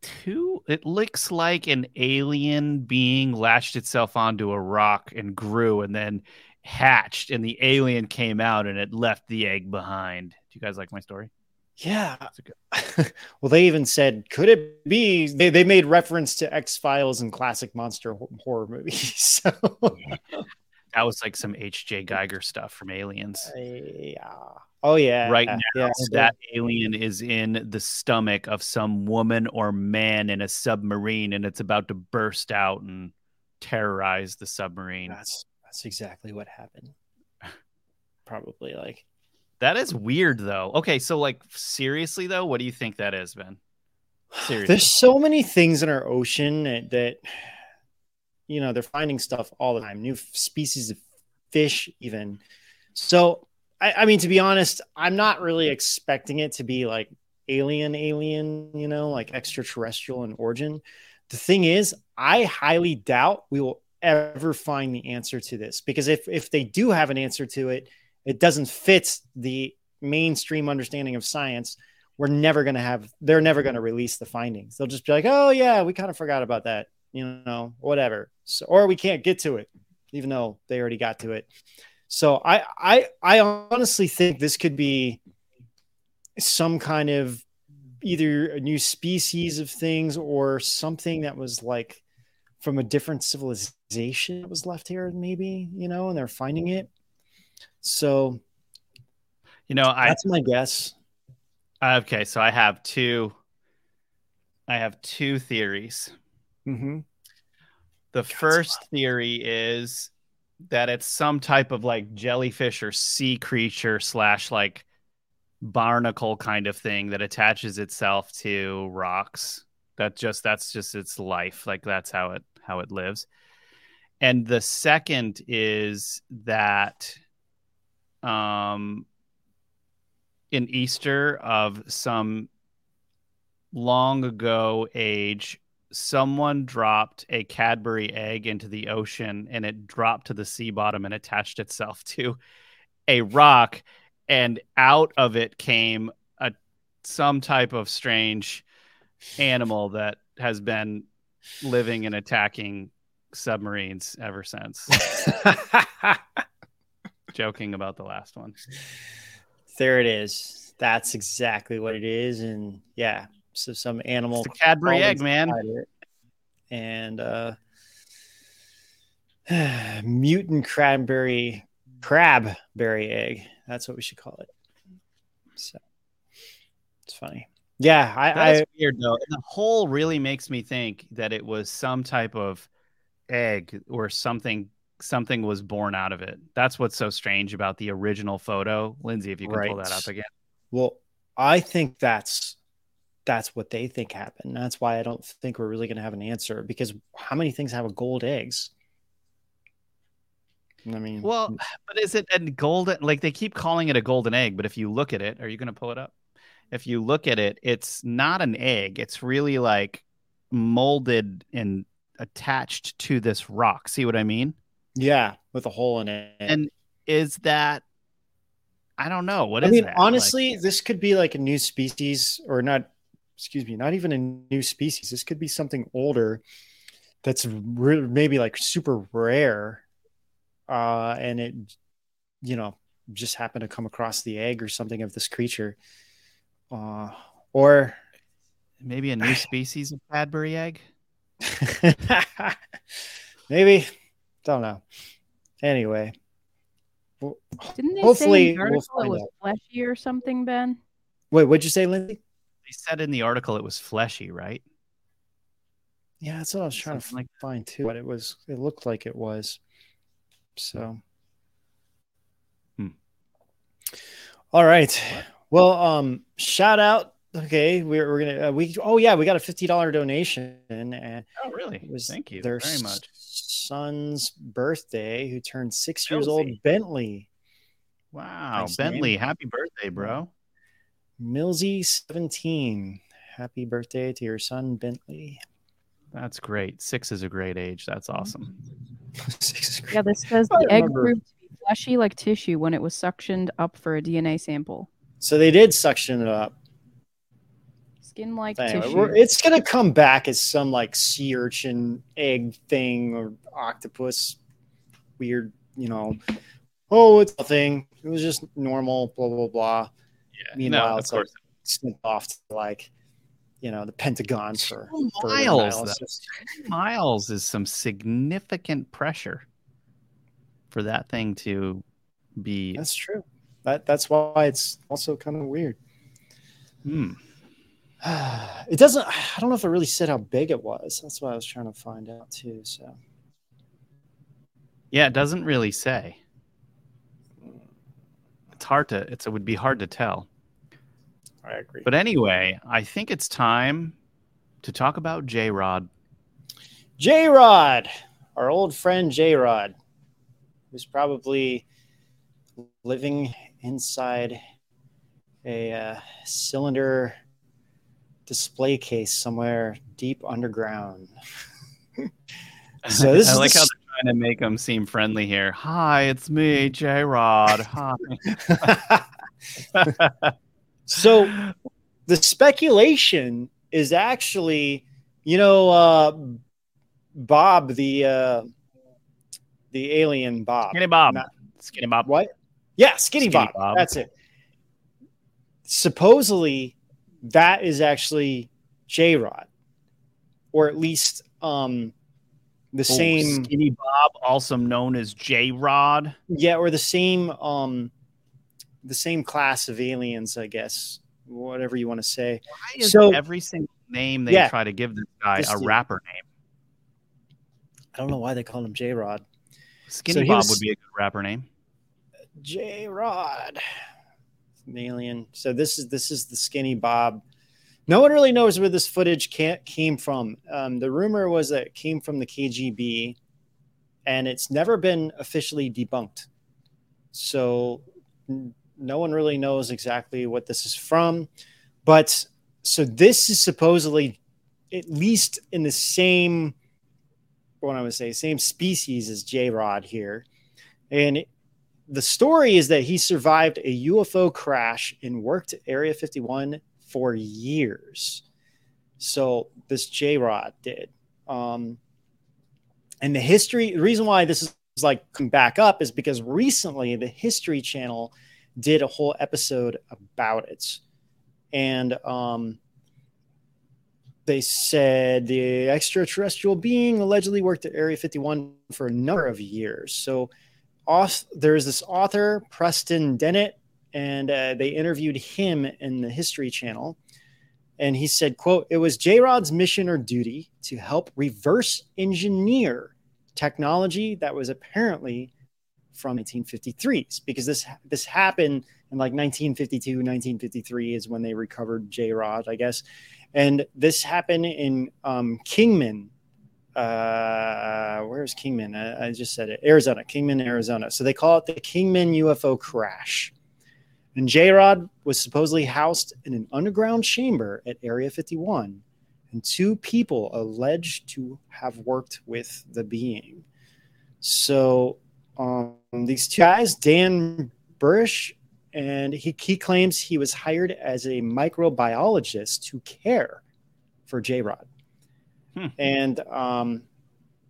Two, it looks like an alien being latched itself onto a rock and grew and then hatched, and the alien came out and it left the egg behind. Do you guys like my story? Yeah. well, they even said, could it be? They, they made reference to X Files and classic monster horror movies. So that was like some H.J. Giger stuff from Aliens. Uh, yeah. Oh, yeah. Right now, that alien is in the stomach of some woman or man in a submarine, and it's about to burst out and terrorize the submarine. That's that's exactly what happened. Probably like that is weird though. Okay, so like seriously though, what do you think that is, Ben? Seriously. There's so many things in our ocean that, that you know, they're finding stuff all the time, new species of fish even. So I, I mean to be honest, I'm not really expecting it to be like alien alien, you know, like extraterrestrial in origin. The thing is, I highly doubt we will ever find the answer to this because if if they do have an answer to it, it doesn't fit the mainstream understanding of science. We're never going to have they're never going to release the findings. They'll just be like oh yeah we kind of forgot about that you know whatever. So, or we can't get to it even though they already got to it so i i i honestly think this could be some kind of either a new species of things or something that was like from a different civilization that was left here maybe you know and they're finding it so, you know, I that's my guess. Okay, so I have two. I have two theories. Mm-hmm. The first theory is that it's some type of like jellyfish or sea creature slash like barnacle kind of thing that attaches itself to rocks. That just that's just its life. Like that's how it how it lives. And the second is that um, in Easter of some long ago age, someone dropped a Cadbury egg into the ocean and it dropped to the sea bottom and attached itself to a rock and out of it came a some type of strange animal that has been living and attacking submarines ever since. Joking about the last one. There it is. That's exactly what it is. And yeah, so some animal it's Cadbury egg, man. And uh mutant cranberry crabberry egg. That's what we should call it. So it's funny. Yeah, I, That's I weird though. The whole really makes me think that it was some type of egg or something something was born out of it. That's what's so strange about the original photo. Lindsay, if you can right. pull that up again. Well, I think that's that's what they think happened. That's why I don't think we're really going to have an answer because how many things have a gold eggs? I mean, well, but is it a golden? Like they keep calling it a golden egg, but if you look at it, are you going to pull it up? If you look at it, it's not an egg. It's really like molded and attached to this rock. See what I mean? Yeah, with a hole in it. And is that? I don't know. What I is mean, that? honestly, like, this could be like a new species, or not. Excuse me, not even a new species. This could be something older that's re- maybe like super rare uh, and it, you know, just happened to come across the egg or something of this creature, uh, or maybe a new species of Cadbury egg. maybe, don't know. Anyway, didn't they hopefully say in the article we'll it was out. fleshy or something, Ben? Wait, what'd you say, Lindsay? They said in the article it was fleshy, right? Yeah, that's what I was trying Something to like find too. But it was, it looked like it was. So, hmm. all right. Well, um, shout out. Okay, we're, we're gonna uh, we oh yeah we got a fifty dollar donation and oh really it was thank you their very much son's birthday who turned six years old Bentley. Wow, nice Bentley, name. happy birthday, bro. Millsy seventeen. Happy birthday to your son Bentley. That's great. Six is a great age. That's awesome. yeah, this says the egg proved to be fleshy like tissue when it was suctioned up for a DNA sample. So they did suction it up. Skin like tissue. It's gonna come back as some like sea urchin egg thing or octopus weird, you know. Oh, it's a thing. It was just normal, blah blah blah. Yeah, Meanwhile, no, of course. Like, snipped off to like you know the Pentagon for, Two for miles. miles is some significant pressure for that thing to be. That's true. That that's why it's also kind of weird. Hmm. It doesn't. I don't know if it really said how big it was. That's what I was trying to find out too. So. Yeah, it doesn't really say. It's hard to. It's, it would be hard to tell. I agree. But anyway, I think it's time to talk about J Rod. J Rod, our old friend J Rod, who's probably living inside a uh, cylinder display case somewhere deep underground. so this I like how they're trying to make him seem friendly here. Hi, it's me, J Rod. Hi. So the speculation is actually, you know, uh, Bob, the uh, the alien Bob. Skinny Bob. Not, Skinny Bob. What? Yeah, Skinny, Skinny Bob. Bob. That's it. Supposedly, that is actually J Rod, or at least um, the oh, same Skinny Bob, also known as J Rod. Yeah, or the same um, the same class of aliens, I guess, whatever you want to say. Why is so every single name they yeah, try to give this guy this a dude. rapper name? I don't know why they call him J Rod. Skinny so Bob was, would be a good rapper name. J Rod, an alien. So this is this is the Skinny Bob. No one really knows where this footage came from. Um, the rumor was that it came from the KGB, and it's never been officially debunked. So no one really knows exactly what this is from, but so this is supposedly at least in the same, what I would say, same species as J Rod here. And the story is that he survived a UFO crash and worked Area 51 for years. So this J Rod did. Um, and the history, the reason why this is like coming back up is because recently the History Channel did a whole episode about it. And um, they said the extraterrestrial being allegedly worked at Area 51 for a number of years. So auth- there's this author, Preston Dennett, and uh, they interviewed him in the History Channel. And he said, quote, it was J-Rod's mission or duty to help reverse engineer technology that was apparently from 1953s because this this happened in like 1952 1953 is when they recovered j-rod i guess. And this happened in um, kingman uh, where's kingman? I, I, just said it arizona kingman arizona. So they call it the kingman ufo crash. And j-rod was supposedly housed in an underground chamber at area 51 and two people alleged to have worked with the being. So um, these two guys, Dan Burisch, and he, he claims he was hired as a microbiologist to care for J Rod. Hmm. And um,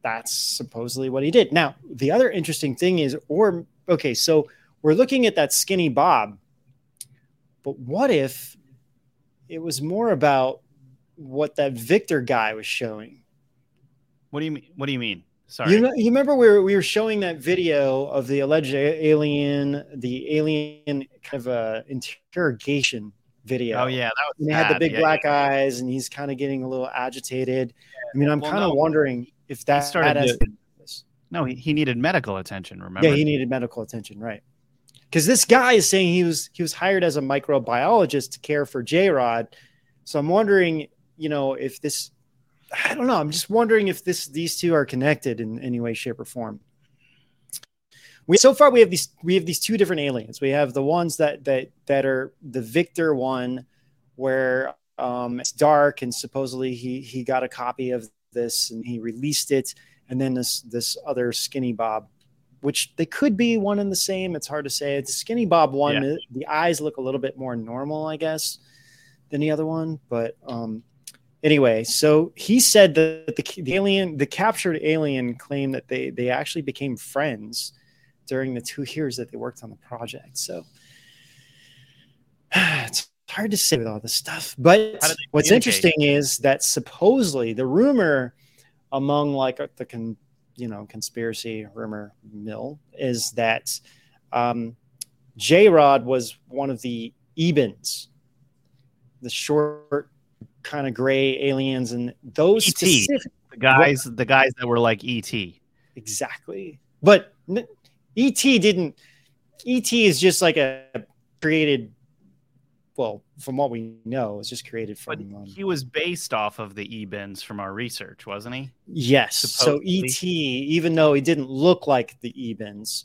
that's supposedly what he did. Now, the other interesting thing is, or okay, so we're looking at that skinny Bob, but what if it was more about what that Victor guy was showing? What do you mean? What do you mean? Sorry. You, know, you remember we were, we were showing that video of the alleged alien, the alien kind of uh, interrogation video. Oh yeah, that was. And they had the big yeah, black yeah. eyes, and he's kind of getting a little agitated. I mean, I'm well, kind of no, wondering if that started. To, no, he, he needed medical attention. Remember? Yeah, he needed medical attention, right? Because this guy is saying he was he was hired as a microbiologist to care for J Rod. So I'm wondering, you know, if this I don't know. I'm just wondering if this these two are connected in any way, shape, or form. We so far we have these we have these two different aliens. We have the ones that that that are the Victor one, where um, it's dark and supposedly he he got a copy of this and he released it, and then this this other Skinny Bob, which they could be one and the same. It's hard to say. It's Skinny Bob one. Yeah. The, the eyes look a little bit more normal, I guess, than the other one, but um, anyway, so he said that the, the alien, the captured alien, claimed that they they actually became friends during the two years that they worked on the project. So it's hard to say with all this stuff. But what's interesting is that supposedly the rumor among like uh, the con, you know conspiracy rumor mill is that um, J Rod was one of the Ebens, the short kind of gray aliens and those ET, specific, the guys the guys that were like ET. Exactly. But ET didn't ET is just like a created well, from what we know, it's just created from. But um, he was based off of the Ebens from our research, wasn't he? Yes. Supposedly. So ET, even though he didn't look like the Ebens,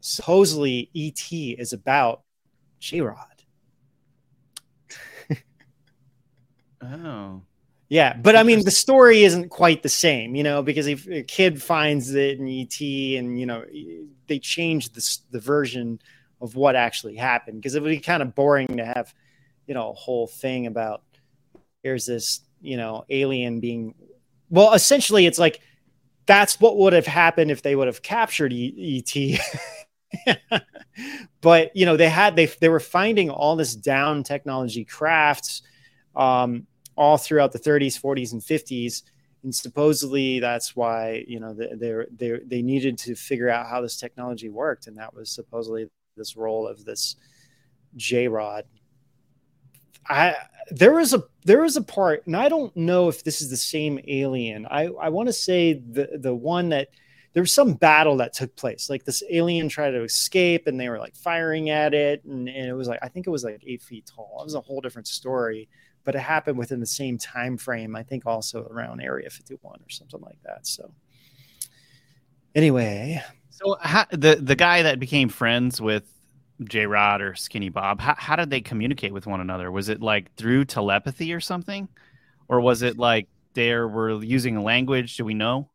supposedly ET is about J Rod. Oh. Yeah, but I mean, the story isn't quite the same, you know, because if a kid finds it in ET, and you know, they change the the version of what actually happened because it would be kind of boring to have, you know, a whole thing about here's this, you know, alien being. Well, essentially, it's like that's what would have happened if they would have captured ET. but you know, they had they they were finding all this down technology crafts. Um, all throughout the 30s, 40s, and 50s. And supposedly that's why you know they they they needed to figure out how this technology worked, and that was supposedly this role of this J Rod. I there was a there was a part, and I don't know if this is the same alien. I I want to say the the one that there was some battle that took place. Like this alien tried to escape, and they were like firing at it, and, and it was like I think it was like eight feet tall. It was a whole different story but it happened within the same time frame. I think also around Area 51 or something like that. So anyway, so how, the the guy that became friends with J Rod or Skinny Bob, how, how did they communicate with one another? Was it like through telepathy or something? or was it like they were using language? Do we know?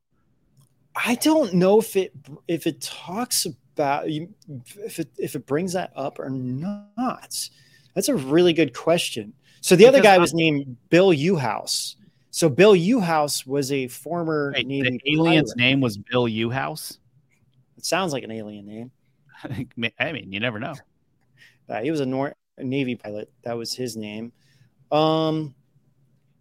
I don't know if it if it talks about if it if it brings that up or not. That's a really good question. So the because other guy was named Bill Uhouse. So Bill Uhouse was a former Wait, Navy the alien's pilot. name was Bill Uhouse. It sounds like an alien name. I mean, you never know. Uh, he was a, Nor- a Navy pilot. That was his name. Um,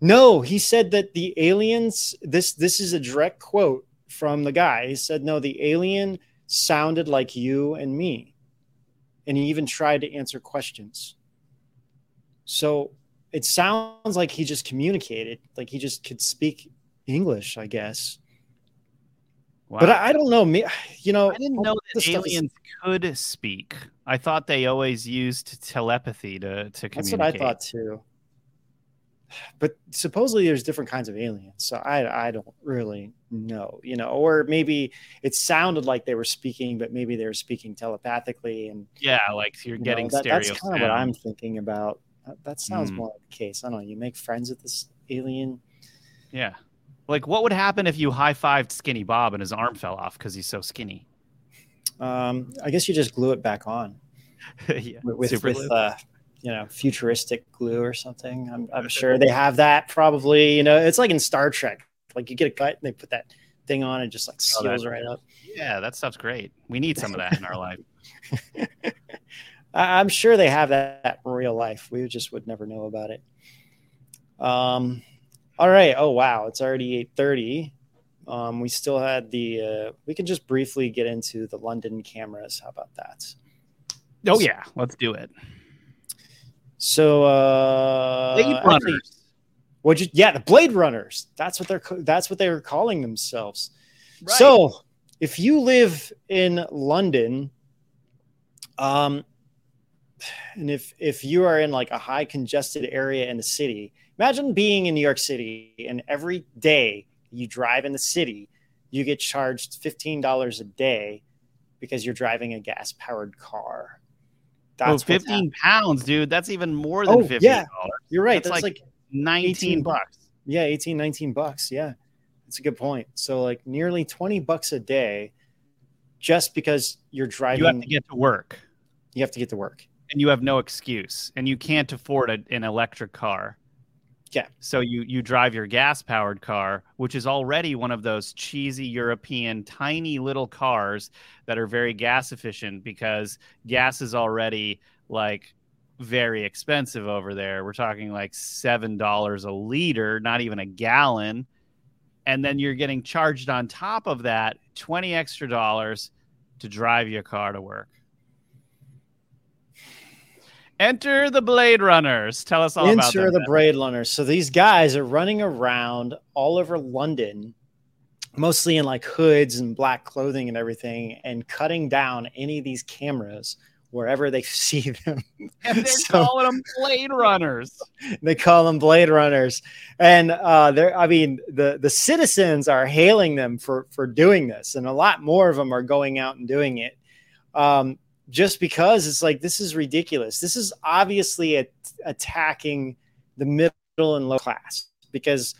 no, he said that the aliens. This this is a direct quote from the guy. He said, "No, the alien sounded like you and me," and he even tried to answer questions. So it sounds like he just communicated, like he just could speak English, I guess. Wow. But I, I, don't know. Me, you know, I didn't know that aliens is... could speak. I thought they always used telepathy to to communicate. That's what I thought too. But supposedly there's different kinds of aliens, so I I don't really know. You know, or maybe it sounded like they were speaking, but maybe they were speaking telepathically, and yeah, like you're getting you know, that, stereo. That's kind of what I'm thinking about. That, that sounds mm. more like the case. I don't know. You make friends with this alien. Yeah. Like, what would happen if you high fived Skinny Bob and his arm fell off because he's so skinny? Um, I guess you just glue it back on. yeah, with, with uh, you know futuristic glue or something. I'm, I'm sure they have that probably. You know, it's like in Star Trek. Like you get a cut and they put that thing on and just like oh, seals oh, right up. Yeah, that stuff's great. We need some of that in our life. I'm sure they have that in real life. We just would never know about it. Um, all right. Oh wow, it's already 8:30. Um, we still had the. Uh, we can just briefly get into the London cameras. How about that? Oh yeah, let's do it. So, uh, Blade Runners. What you? Yeah, the Blade Runners. That's what they're. That's what they were calling themselves. Right. So, if you live in London, um, and if if you are in like a high congested area in the city, imagine being in New York City and every day you drive in the city, you get charged fifteen dollars a day because you're driving a gas powered car. That's oh, 15 pounds, dude. That's even more than oh, 15 yeah. You're right. That's, That's like, like 19 18, bucks. Yeah, 18, 19 bucks. Yeah. That's a good point. So like nearly 20 bucks a day just because you're driving. You have to get to work. You have to get to work and you have no excuse and you can't afford a, an electric car. Yeah. So you you drive your gas powered car which is already one of those cheesy european tiny little cars that are very gas efficient because gas is already like very expensive over there. We're talking like seven dollars a liter not even a gallon. And then you're getting charged on top of that 20 extra dollars to drive your car to work Enter the Blade Runners. Tell us all Enter about Enter the Blade Runners. So these guys are running around all over London, mostly in like hoods and black clothing and everything, and cutting down any of these cameras wherever they see them. And they're so, calling them Blade Runners. They call them Blade Runners, and uh, they're. I mean, the the citizens are hailing them for for doing this, and a lot more of them are going out and doing it. Um, just because it's like this is ridiculous. This is obviously a, attacking the middle and low class because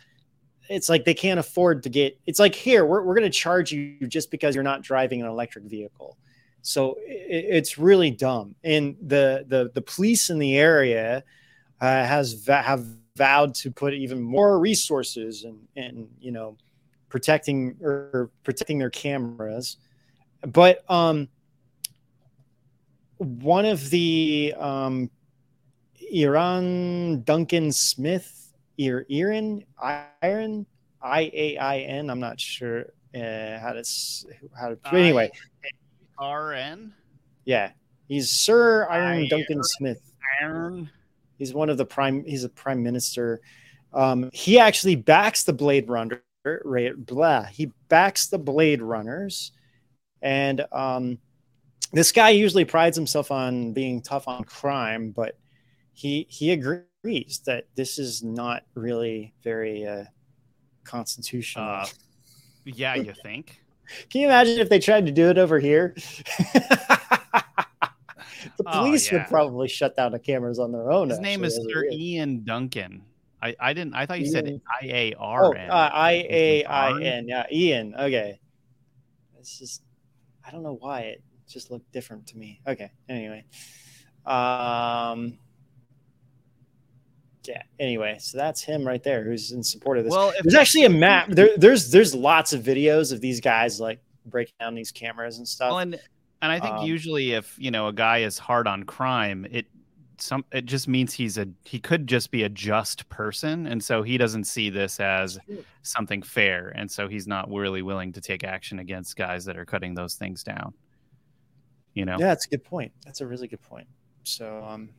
it's like they can't afford to get. It's like here we're we're going to charge you just because you're not driving an electric vehicle. So it, it's really dumb. And the the the police in the area uh, has have vowed to put even more resources and and you know protecting or protecting their cameras. But um one of the um, Iran Duncan Smith, Ir Iran Iron I A I N. I'm not sure uh, how to how to. But anyway, R N. Yeah, he's Sir Iron Duncan Smith. Iron. He's one of the prime. He's a prime minister. Um, he actually backs the Blade Runner. Right, blah. He backs the Blade Runners, and um, this guy usually prides himself on being tough on crime, but he he agrees that this is not really very uh, constitutional. Uh, yeah, you think? Can you imagine if they tried to do it over here? the oh, police oh, yeah. would probably shut down the cameras on their own. His name is Sir Ian Duncan. I, I didn't. I thought you said I A R Oh, uh, I A I N. Yeah, Ian. Okay. It's just, I don't know why it just looked different to me. Okay. Anyway. Um. Yeah. Anyway, so that's him right there, who's in support of this. Well, there's actually a map. There, there's there's lots of videos of these guys like breaking down these cameras and stuff. Well, and and I think Um, usually if you know a guy is hard on crime, it some it just means he's a he could just be a just person, and so he doesn't see this as something fair, and so he's not really willing to take action against guys that are cutting those things down. You know, Yeah, that's a good point. That's a really good point. So, um,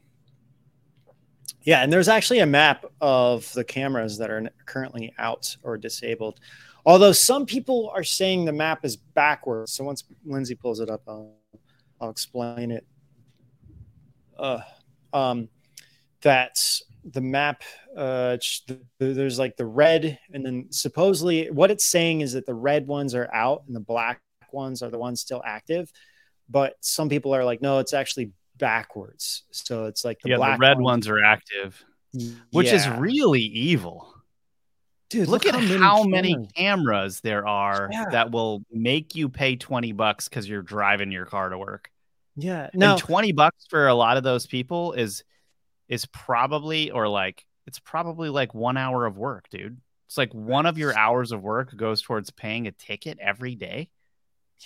yeah, and there's actually a map of the cameras that are currently out or disabled. Although some people are saying the map is backwards. So once Lindsay pulls it up, I'll, I'll explain it. Uh, um, that the map, uh, the, the- there's like the red, and then supposedly what it's saying is that the red ones are out and the black ones are the ones still active but some people are like, no, it's actually backwards. So it's like the yeah, black the red ones are active, which is really evil. dude. Look, at how many cameras. cameras there are Yeah. that will make you pay 20 bucks because you're driving your car to work. Yeah, no, and 20 bucks for a lot of those people is is probably or like it's probably like one hour of work dude it's like one of your hours of work goes towards paying a ticket every day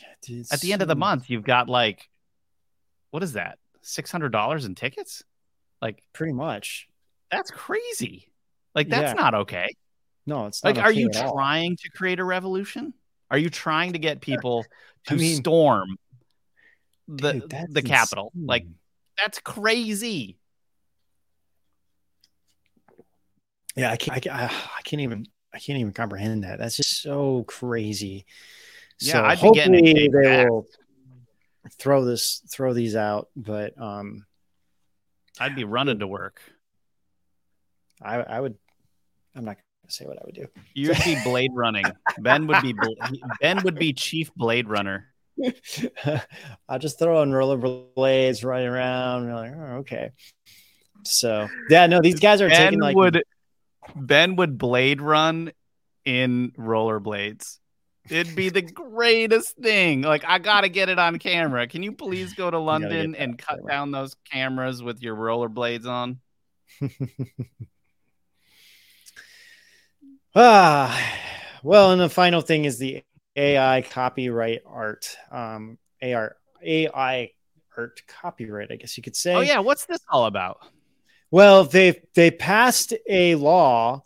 yeah, dude, at the end of the month you've got like what is that $600 in tickets like pretty much. that's crazy like that's Yeah. not okay No, it's not. like not are you at all. trying to create a revolution are you trying to get people to I mean- storm the Dude, the Capitol like that's crazy yeah, I can't, I can't, I can't even, I can't even comprehend that. That's just so crazy. Yeah, so I'd be getting hopefully they back. will throw this, throw these out. But um, I'd be running to work. I, I would, I'm not gonna say what I would do. You'd be blade running. Ben would be Ben would be chief blade runner. I'll just throw on rollerblades, running around. And like, oh, okay. So yeah, no, these guys are Ben taking like would Ben would blade run in rollerblades. It'd be the greatest thing. Like I gotta get it on camera. Can you please go to London and cut camera. down those cameras with your rollerblades on? ah, well, and the final thing is the AI copyright art. Um, AR AI art copyright, I guess you could say. Oh yeah, what's this all about? Well, they they passed a law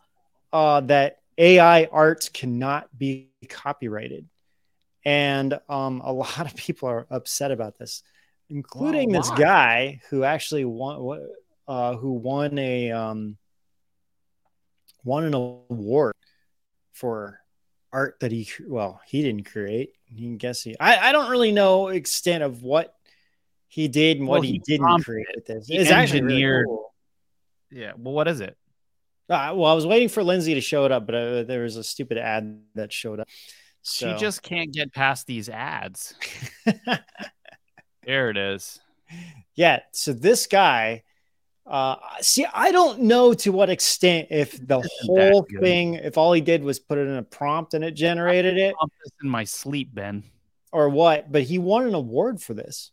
uh, that AI art cannot be copyrighted, and um, a lot of people are upset about this, including this guy who actually won uh, who won a um, won an award for art that he well he didn't create. You can guess he. I, I don't really know extent of what he did and what Well, he, he didn't create with this. He It's actually really engineered- cool. Yeah. Well, what is it? Uh, well, I was waiting for Lindsay to show it up, but uh, there was a stupid ad that showed up. So She just can't get past these ads. There it is. yeah. So this guy, uh, see, I don't know to what extent if the Isn't whole thing, if all he did was put it in a prompt and it generated it, in my sleep, Ben. or what. But he won an award for this.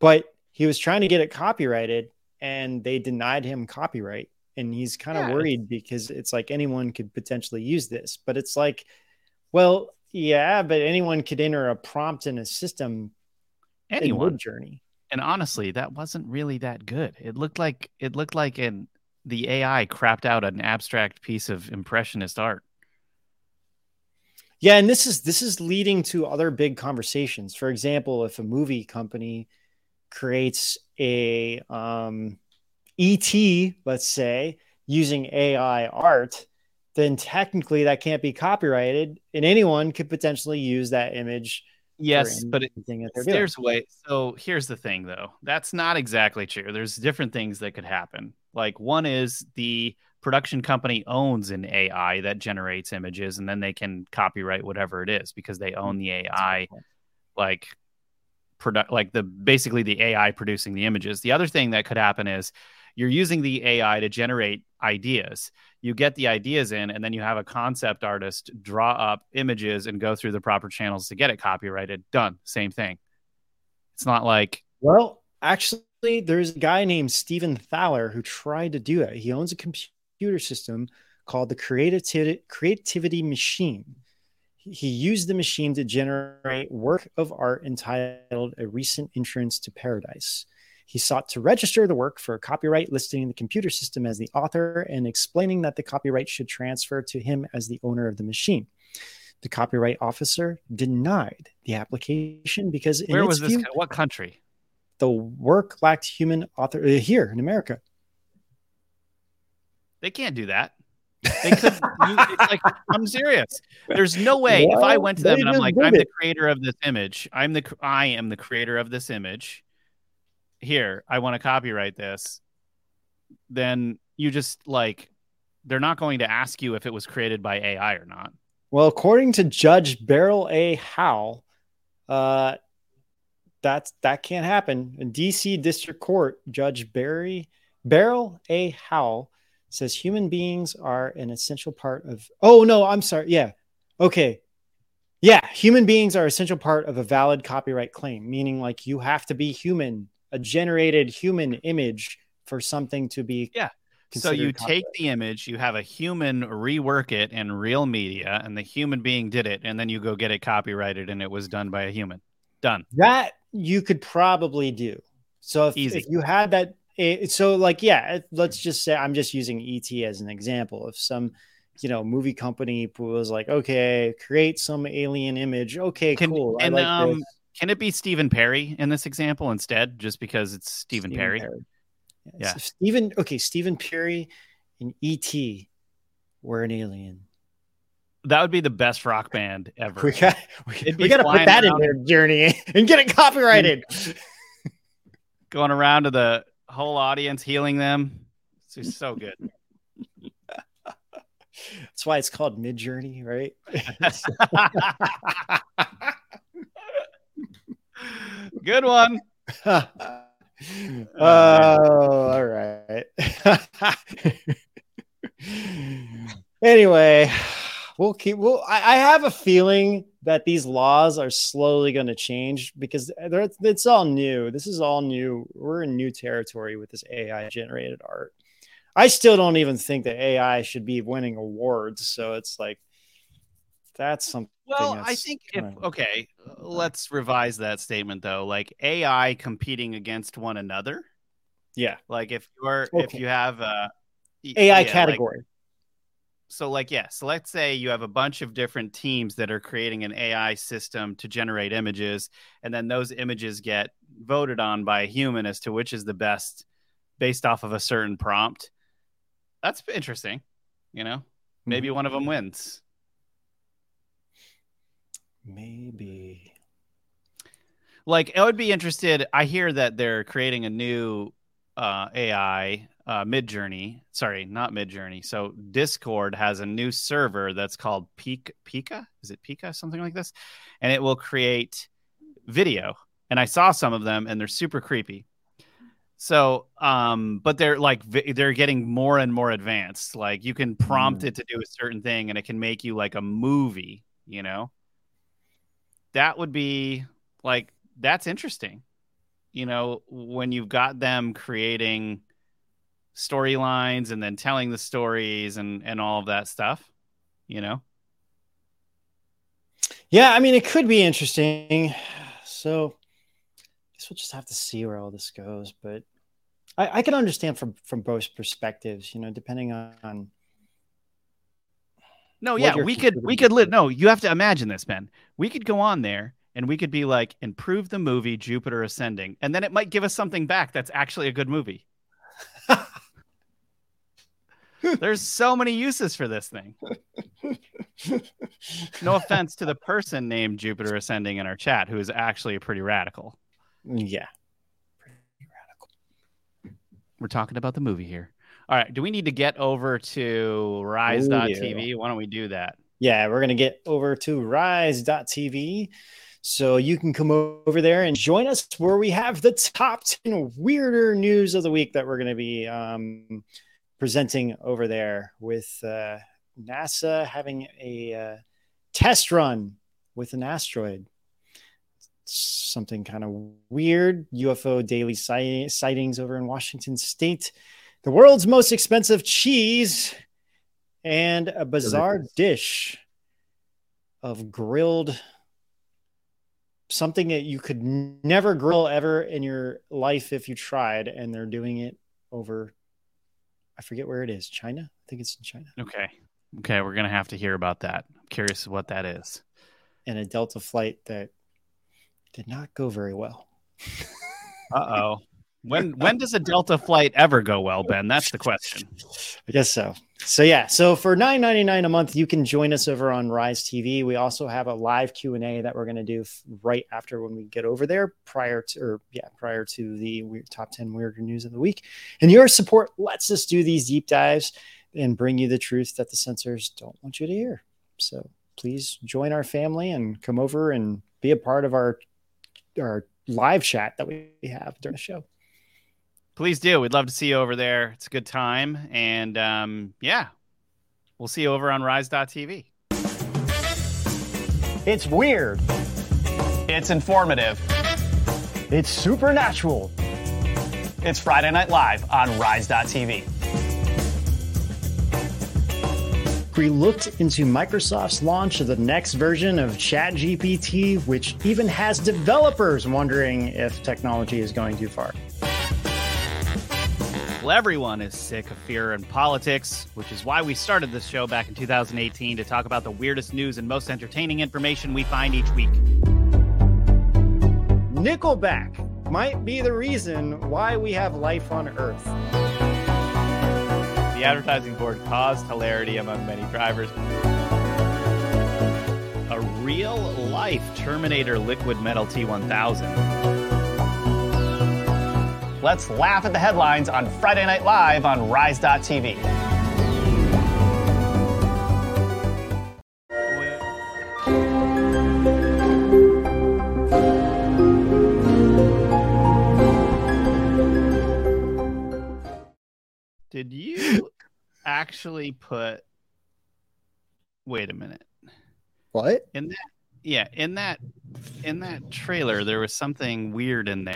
But he was trying to get it copyrighted, and they denied him copyright. And he's kind of Yeah, worried because it's like anyone could potentially use this. But it's like, well, yeah, but anyone could enter a prompt in a system in Anyone. journey and honestly, that wasn't really that good. It looked like it looked like an the AI crapped out an abstract piece of impressionist art. Yeah, and this is this is leading to other big conversations. For example, if a movie company creates a um, ET, let's say, using AI art, then technically that can't be copyrighted, and anyone could potentially use that image. Yes, but it, that doing. way. So here's the thing, though. That's not exactly true. There's different things that could happen. Like one is the production company owns an AI that generates images, and then they can copyright whatever it is because they own the AI. like product like the basically the AI producing the images. The other thing that could happen is you're using the AI to generate ideas. You get the ideas in, and then you have a concept artist draw up images and go through the proper channels to get it copyrighted. Done. Same thing. It's not like. Well, actually, there's a guy named Stephen Thaler who tried to do it. He owns a computer system called the Creativity, Machine. He used the machine to generate work of art entitled A Recent Entrance to Paradise. He sought to register the work for copyright, listing the computer system as the author and explaining that the copyright should transfer to him as the owner of the machine. The copyright officer denied the application because where was this? View, what country? The work lacked human author uh, here in America. They can't do that. They could. you, like, I'm serious. There's no way well, if I went to them and I'm like, I'm it. the creator of this image. I'm the I am the creator of this image. Here, I want to copyright this. Then you just like, they're not going to ask you if it was created by AI or not. Well, according to Judge Beryl A. Howell, uh, that's that can't happen. In DC District Court, Judge Barry Beryl A. Howell says human beings are an essential part of oh no i'm sorry yeah okay yeah human beings are essential part of a valid copyright claim meaning like you have to be human a generated human image for something to be yeah. So you take the image you have a human rework it in real media and the human being did it and then you go get it copyrighted and it was done by a human. Done. That you could probably do. So if, if you had that it, so like yeah let's just say i'm just using et as an example. If some you know movie company was like okay create some alien image. Okay can, cool and like um this. Can it be stephen perry in this example instead just because it's stephen, stephen perry, perry. yeah, yeah. So stephen okay stephen perry and et were an alien that would be the best rock band ever. We got we, we got to put that in their journey and get it copyrighted. Going around to the whole audience healing them. It's so good. That's why it's called Mid Journey, right? good one. oh, all right. anyway, we'll keep. Well, I, I have a feeling that these laws are slowly going to change because it's all new. This is all new. We're in new territory with this AI generated art. I still don't even think that AI should be winning awards. So it's like that's something. Well, I think if okay, let's revise that statement though. Like AI competing against one another. Yeah. Like if you're okay. if you have a AI yeah, category. Like, so like yeah so let's say you have a bunch of different teams that are creating an ai system to generate images and then those images get voted on by a human as to which is the best based off of a certain prompt that's interesting you know maybe mm-hmm. one of them wins maybe like i would be interested i hear that they're creating a new uh, ai uh, Midjourney. Sorry, not Midjourney. So Discord has a new server that's called Pika. Pika is it Pika? Something like this, and it will create video. And I saw some of them, and they're super creepy. So, um, but they're like they're getting more and more advanced. Like you can prompt mm. it to do a certain thing, and it can make you like a movie. You know, that would be like that's interesting. You know, when you've got them creating storylines and then telling the stories and and all of that stuff you know yeah i mean it could be interesting so i guess we'll just have to see where all this goes but i, I can understand from from both perspectives you know depending on no yeah we could we could live no you have to imagine this ben we could go on there and we could be like improve the movie jupiter ascending and then it might give us something back that's actually a good movie There's so many uses for this thing. No offense to the person named Jupiter Ascending in our chat, who is actually a pretty radical. Yeah. Pretty radical. We're talking about the movie here. All right. Do we need to get over to rise.tv? Why don't we do that? Yeah, we're going to get over to rise.tv. So you can come over there and join us where we have the top 10 weirder news of the week that we're going to be um, presenting over there with uh, NASA having a uh, test run with an asteroid. Something kind of weird. UFO daily sightings over in Washington state. The world's most expensive cheese and a bizarre dish of grilled something that you could never grill ever in your life if you tried and they're doing it over i forget where it is china? I think it's in china. Okay. Okay we're gonna have to hear about that. I'm curious what that is. And a delta flight that did not go very well. Uh-oh when when does a delta flight ever go well ben that's the question i guess so so yeah, so for nine ninety nine a month, you can join us over on Rise TV. We also have a live Q and A that we're going to do right after when we get over there, prior to or yeah, prior to the top ten weird news of the week. And your support lets us do these deep dives and bring you the truth that the censors don't want you to hear. So please join our family and come over and be a part of our our live chat that we have during the show. Please do. We'd love to see you over there. It's a good time. And um, yeah, we'll see you over on rise.tv. It's weird. It's informative. It's supernatural. It's Friday Night Live on rise.tv. We looked into Microsoft's launch of the next version of ChatGPT, which even has developers wondering if technology is going too far. Well, everyone is sick of fear and politics, which is why we started this show back in 2018 to talk about the weirdest news and most entertaining information we find each week. Nickelback might be the reason why we have life on Earth. The advertising board caused hilarity among many drivers. A real life Terminator liquid metal T1000 Let's laugh at the headlines on Friday Night Live on Rise.tv. Did you actually put. Wait a minute. What? In that yeah, in that in that trailer there was something weird in there.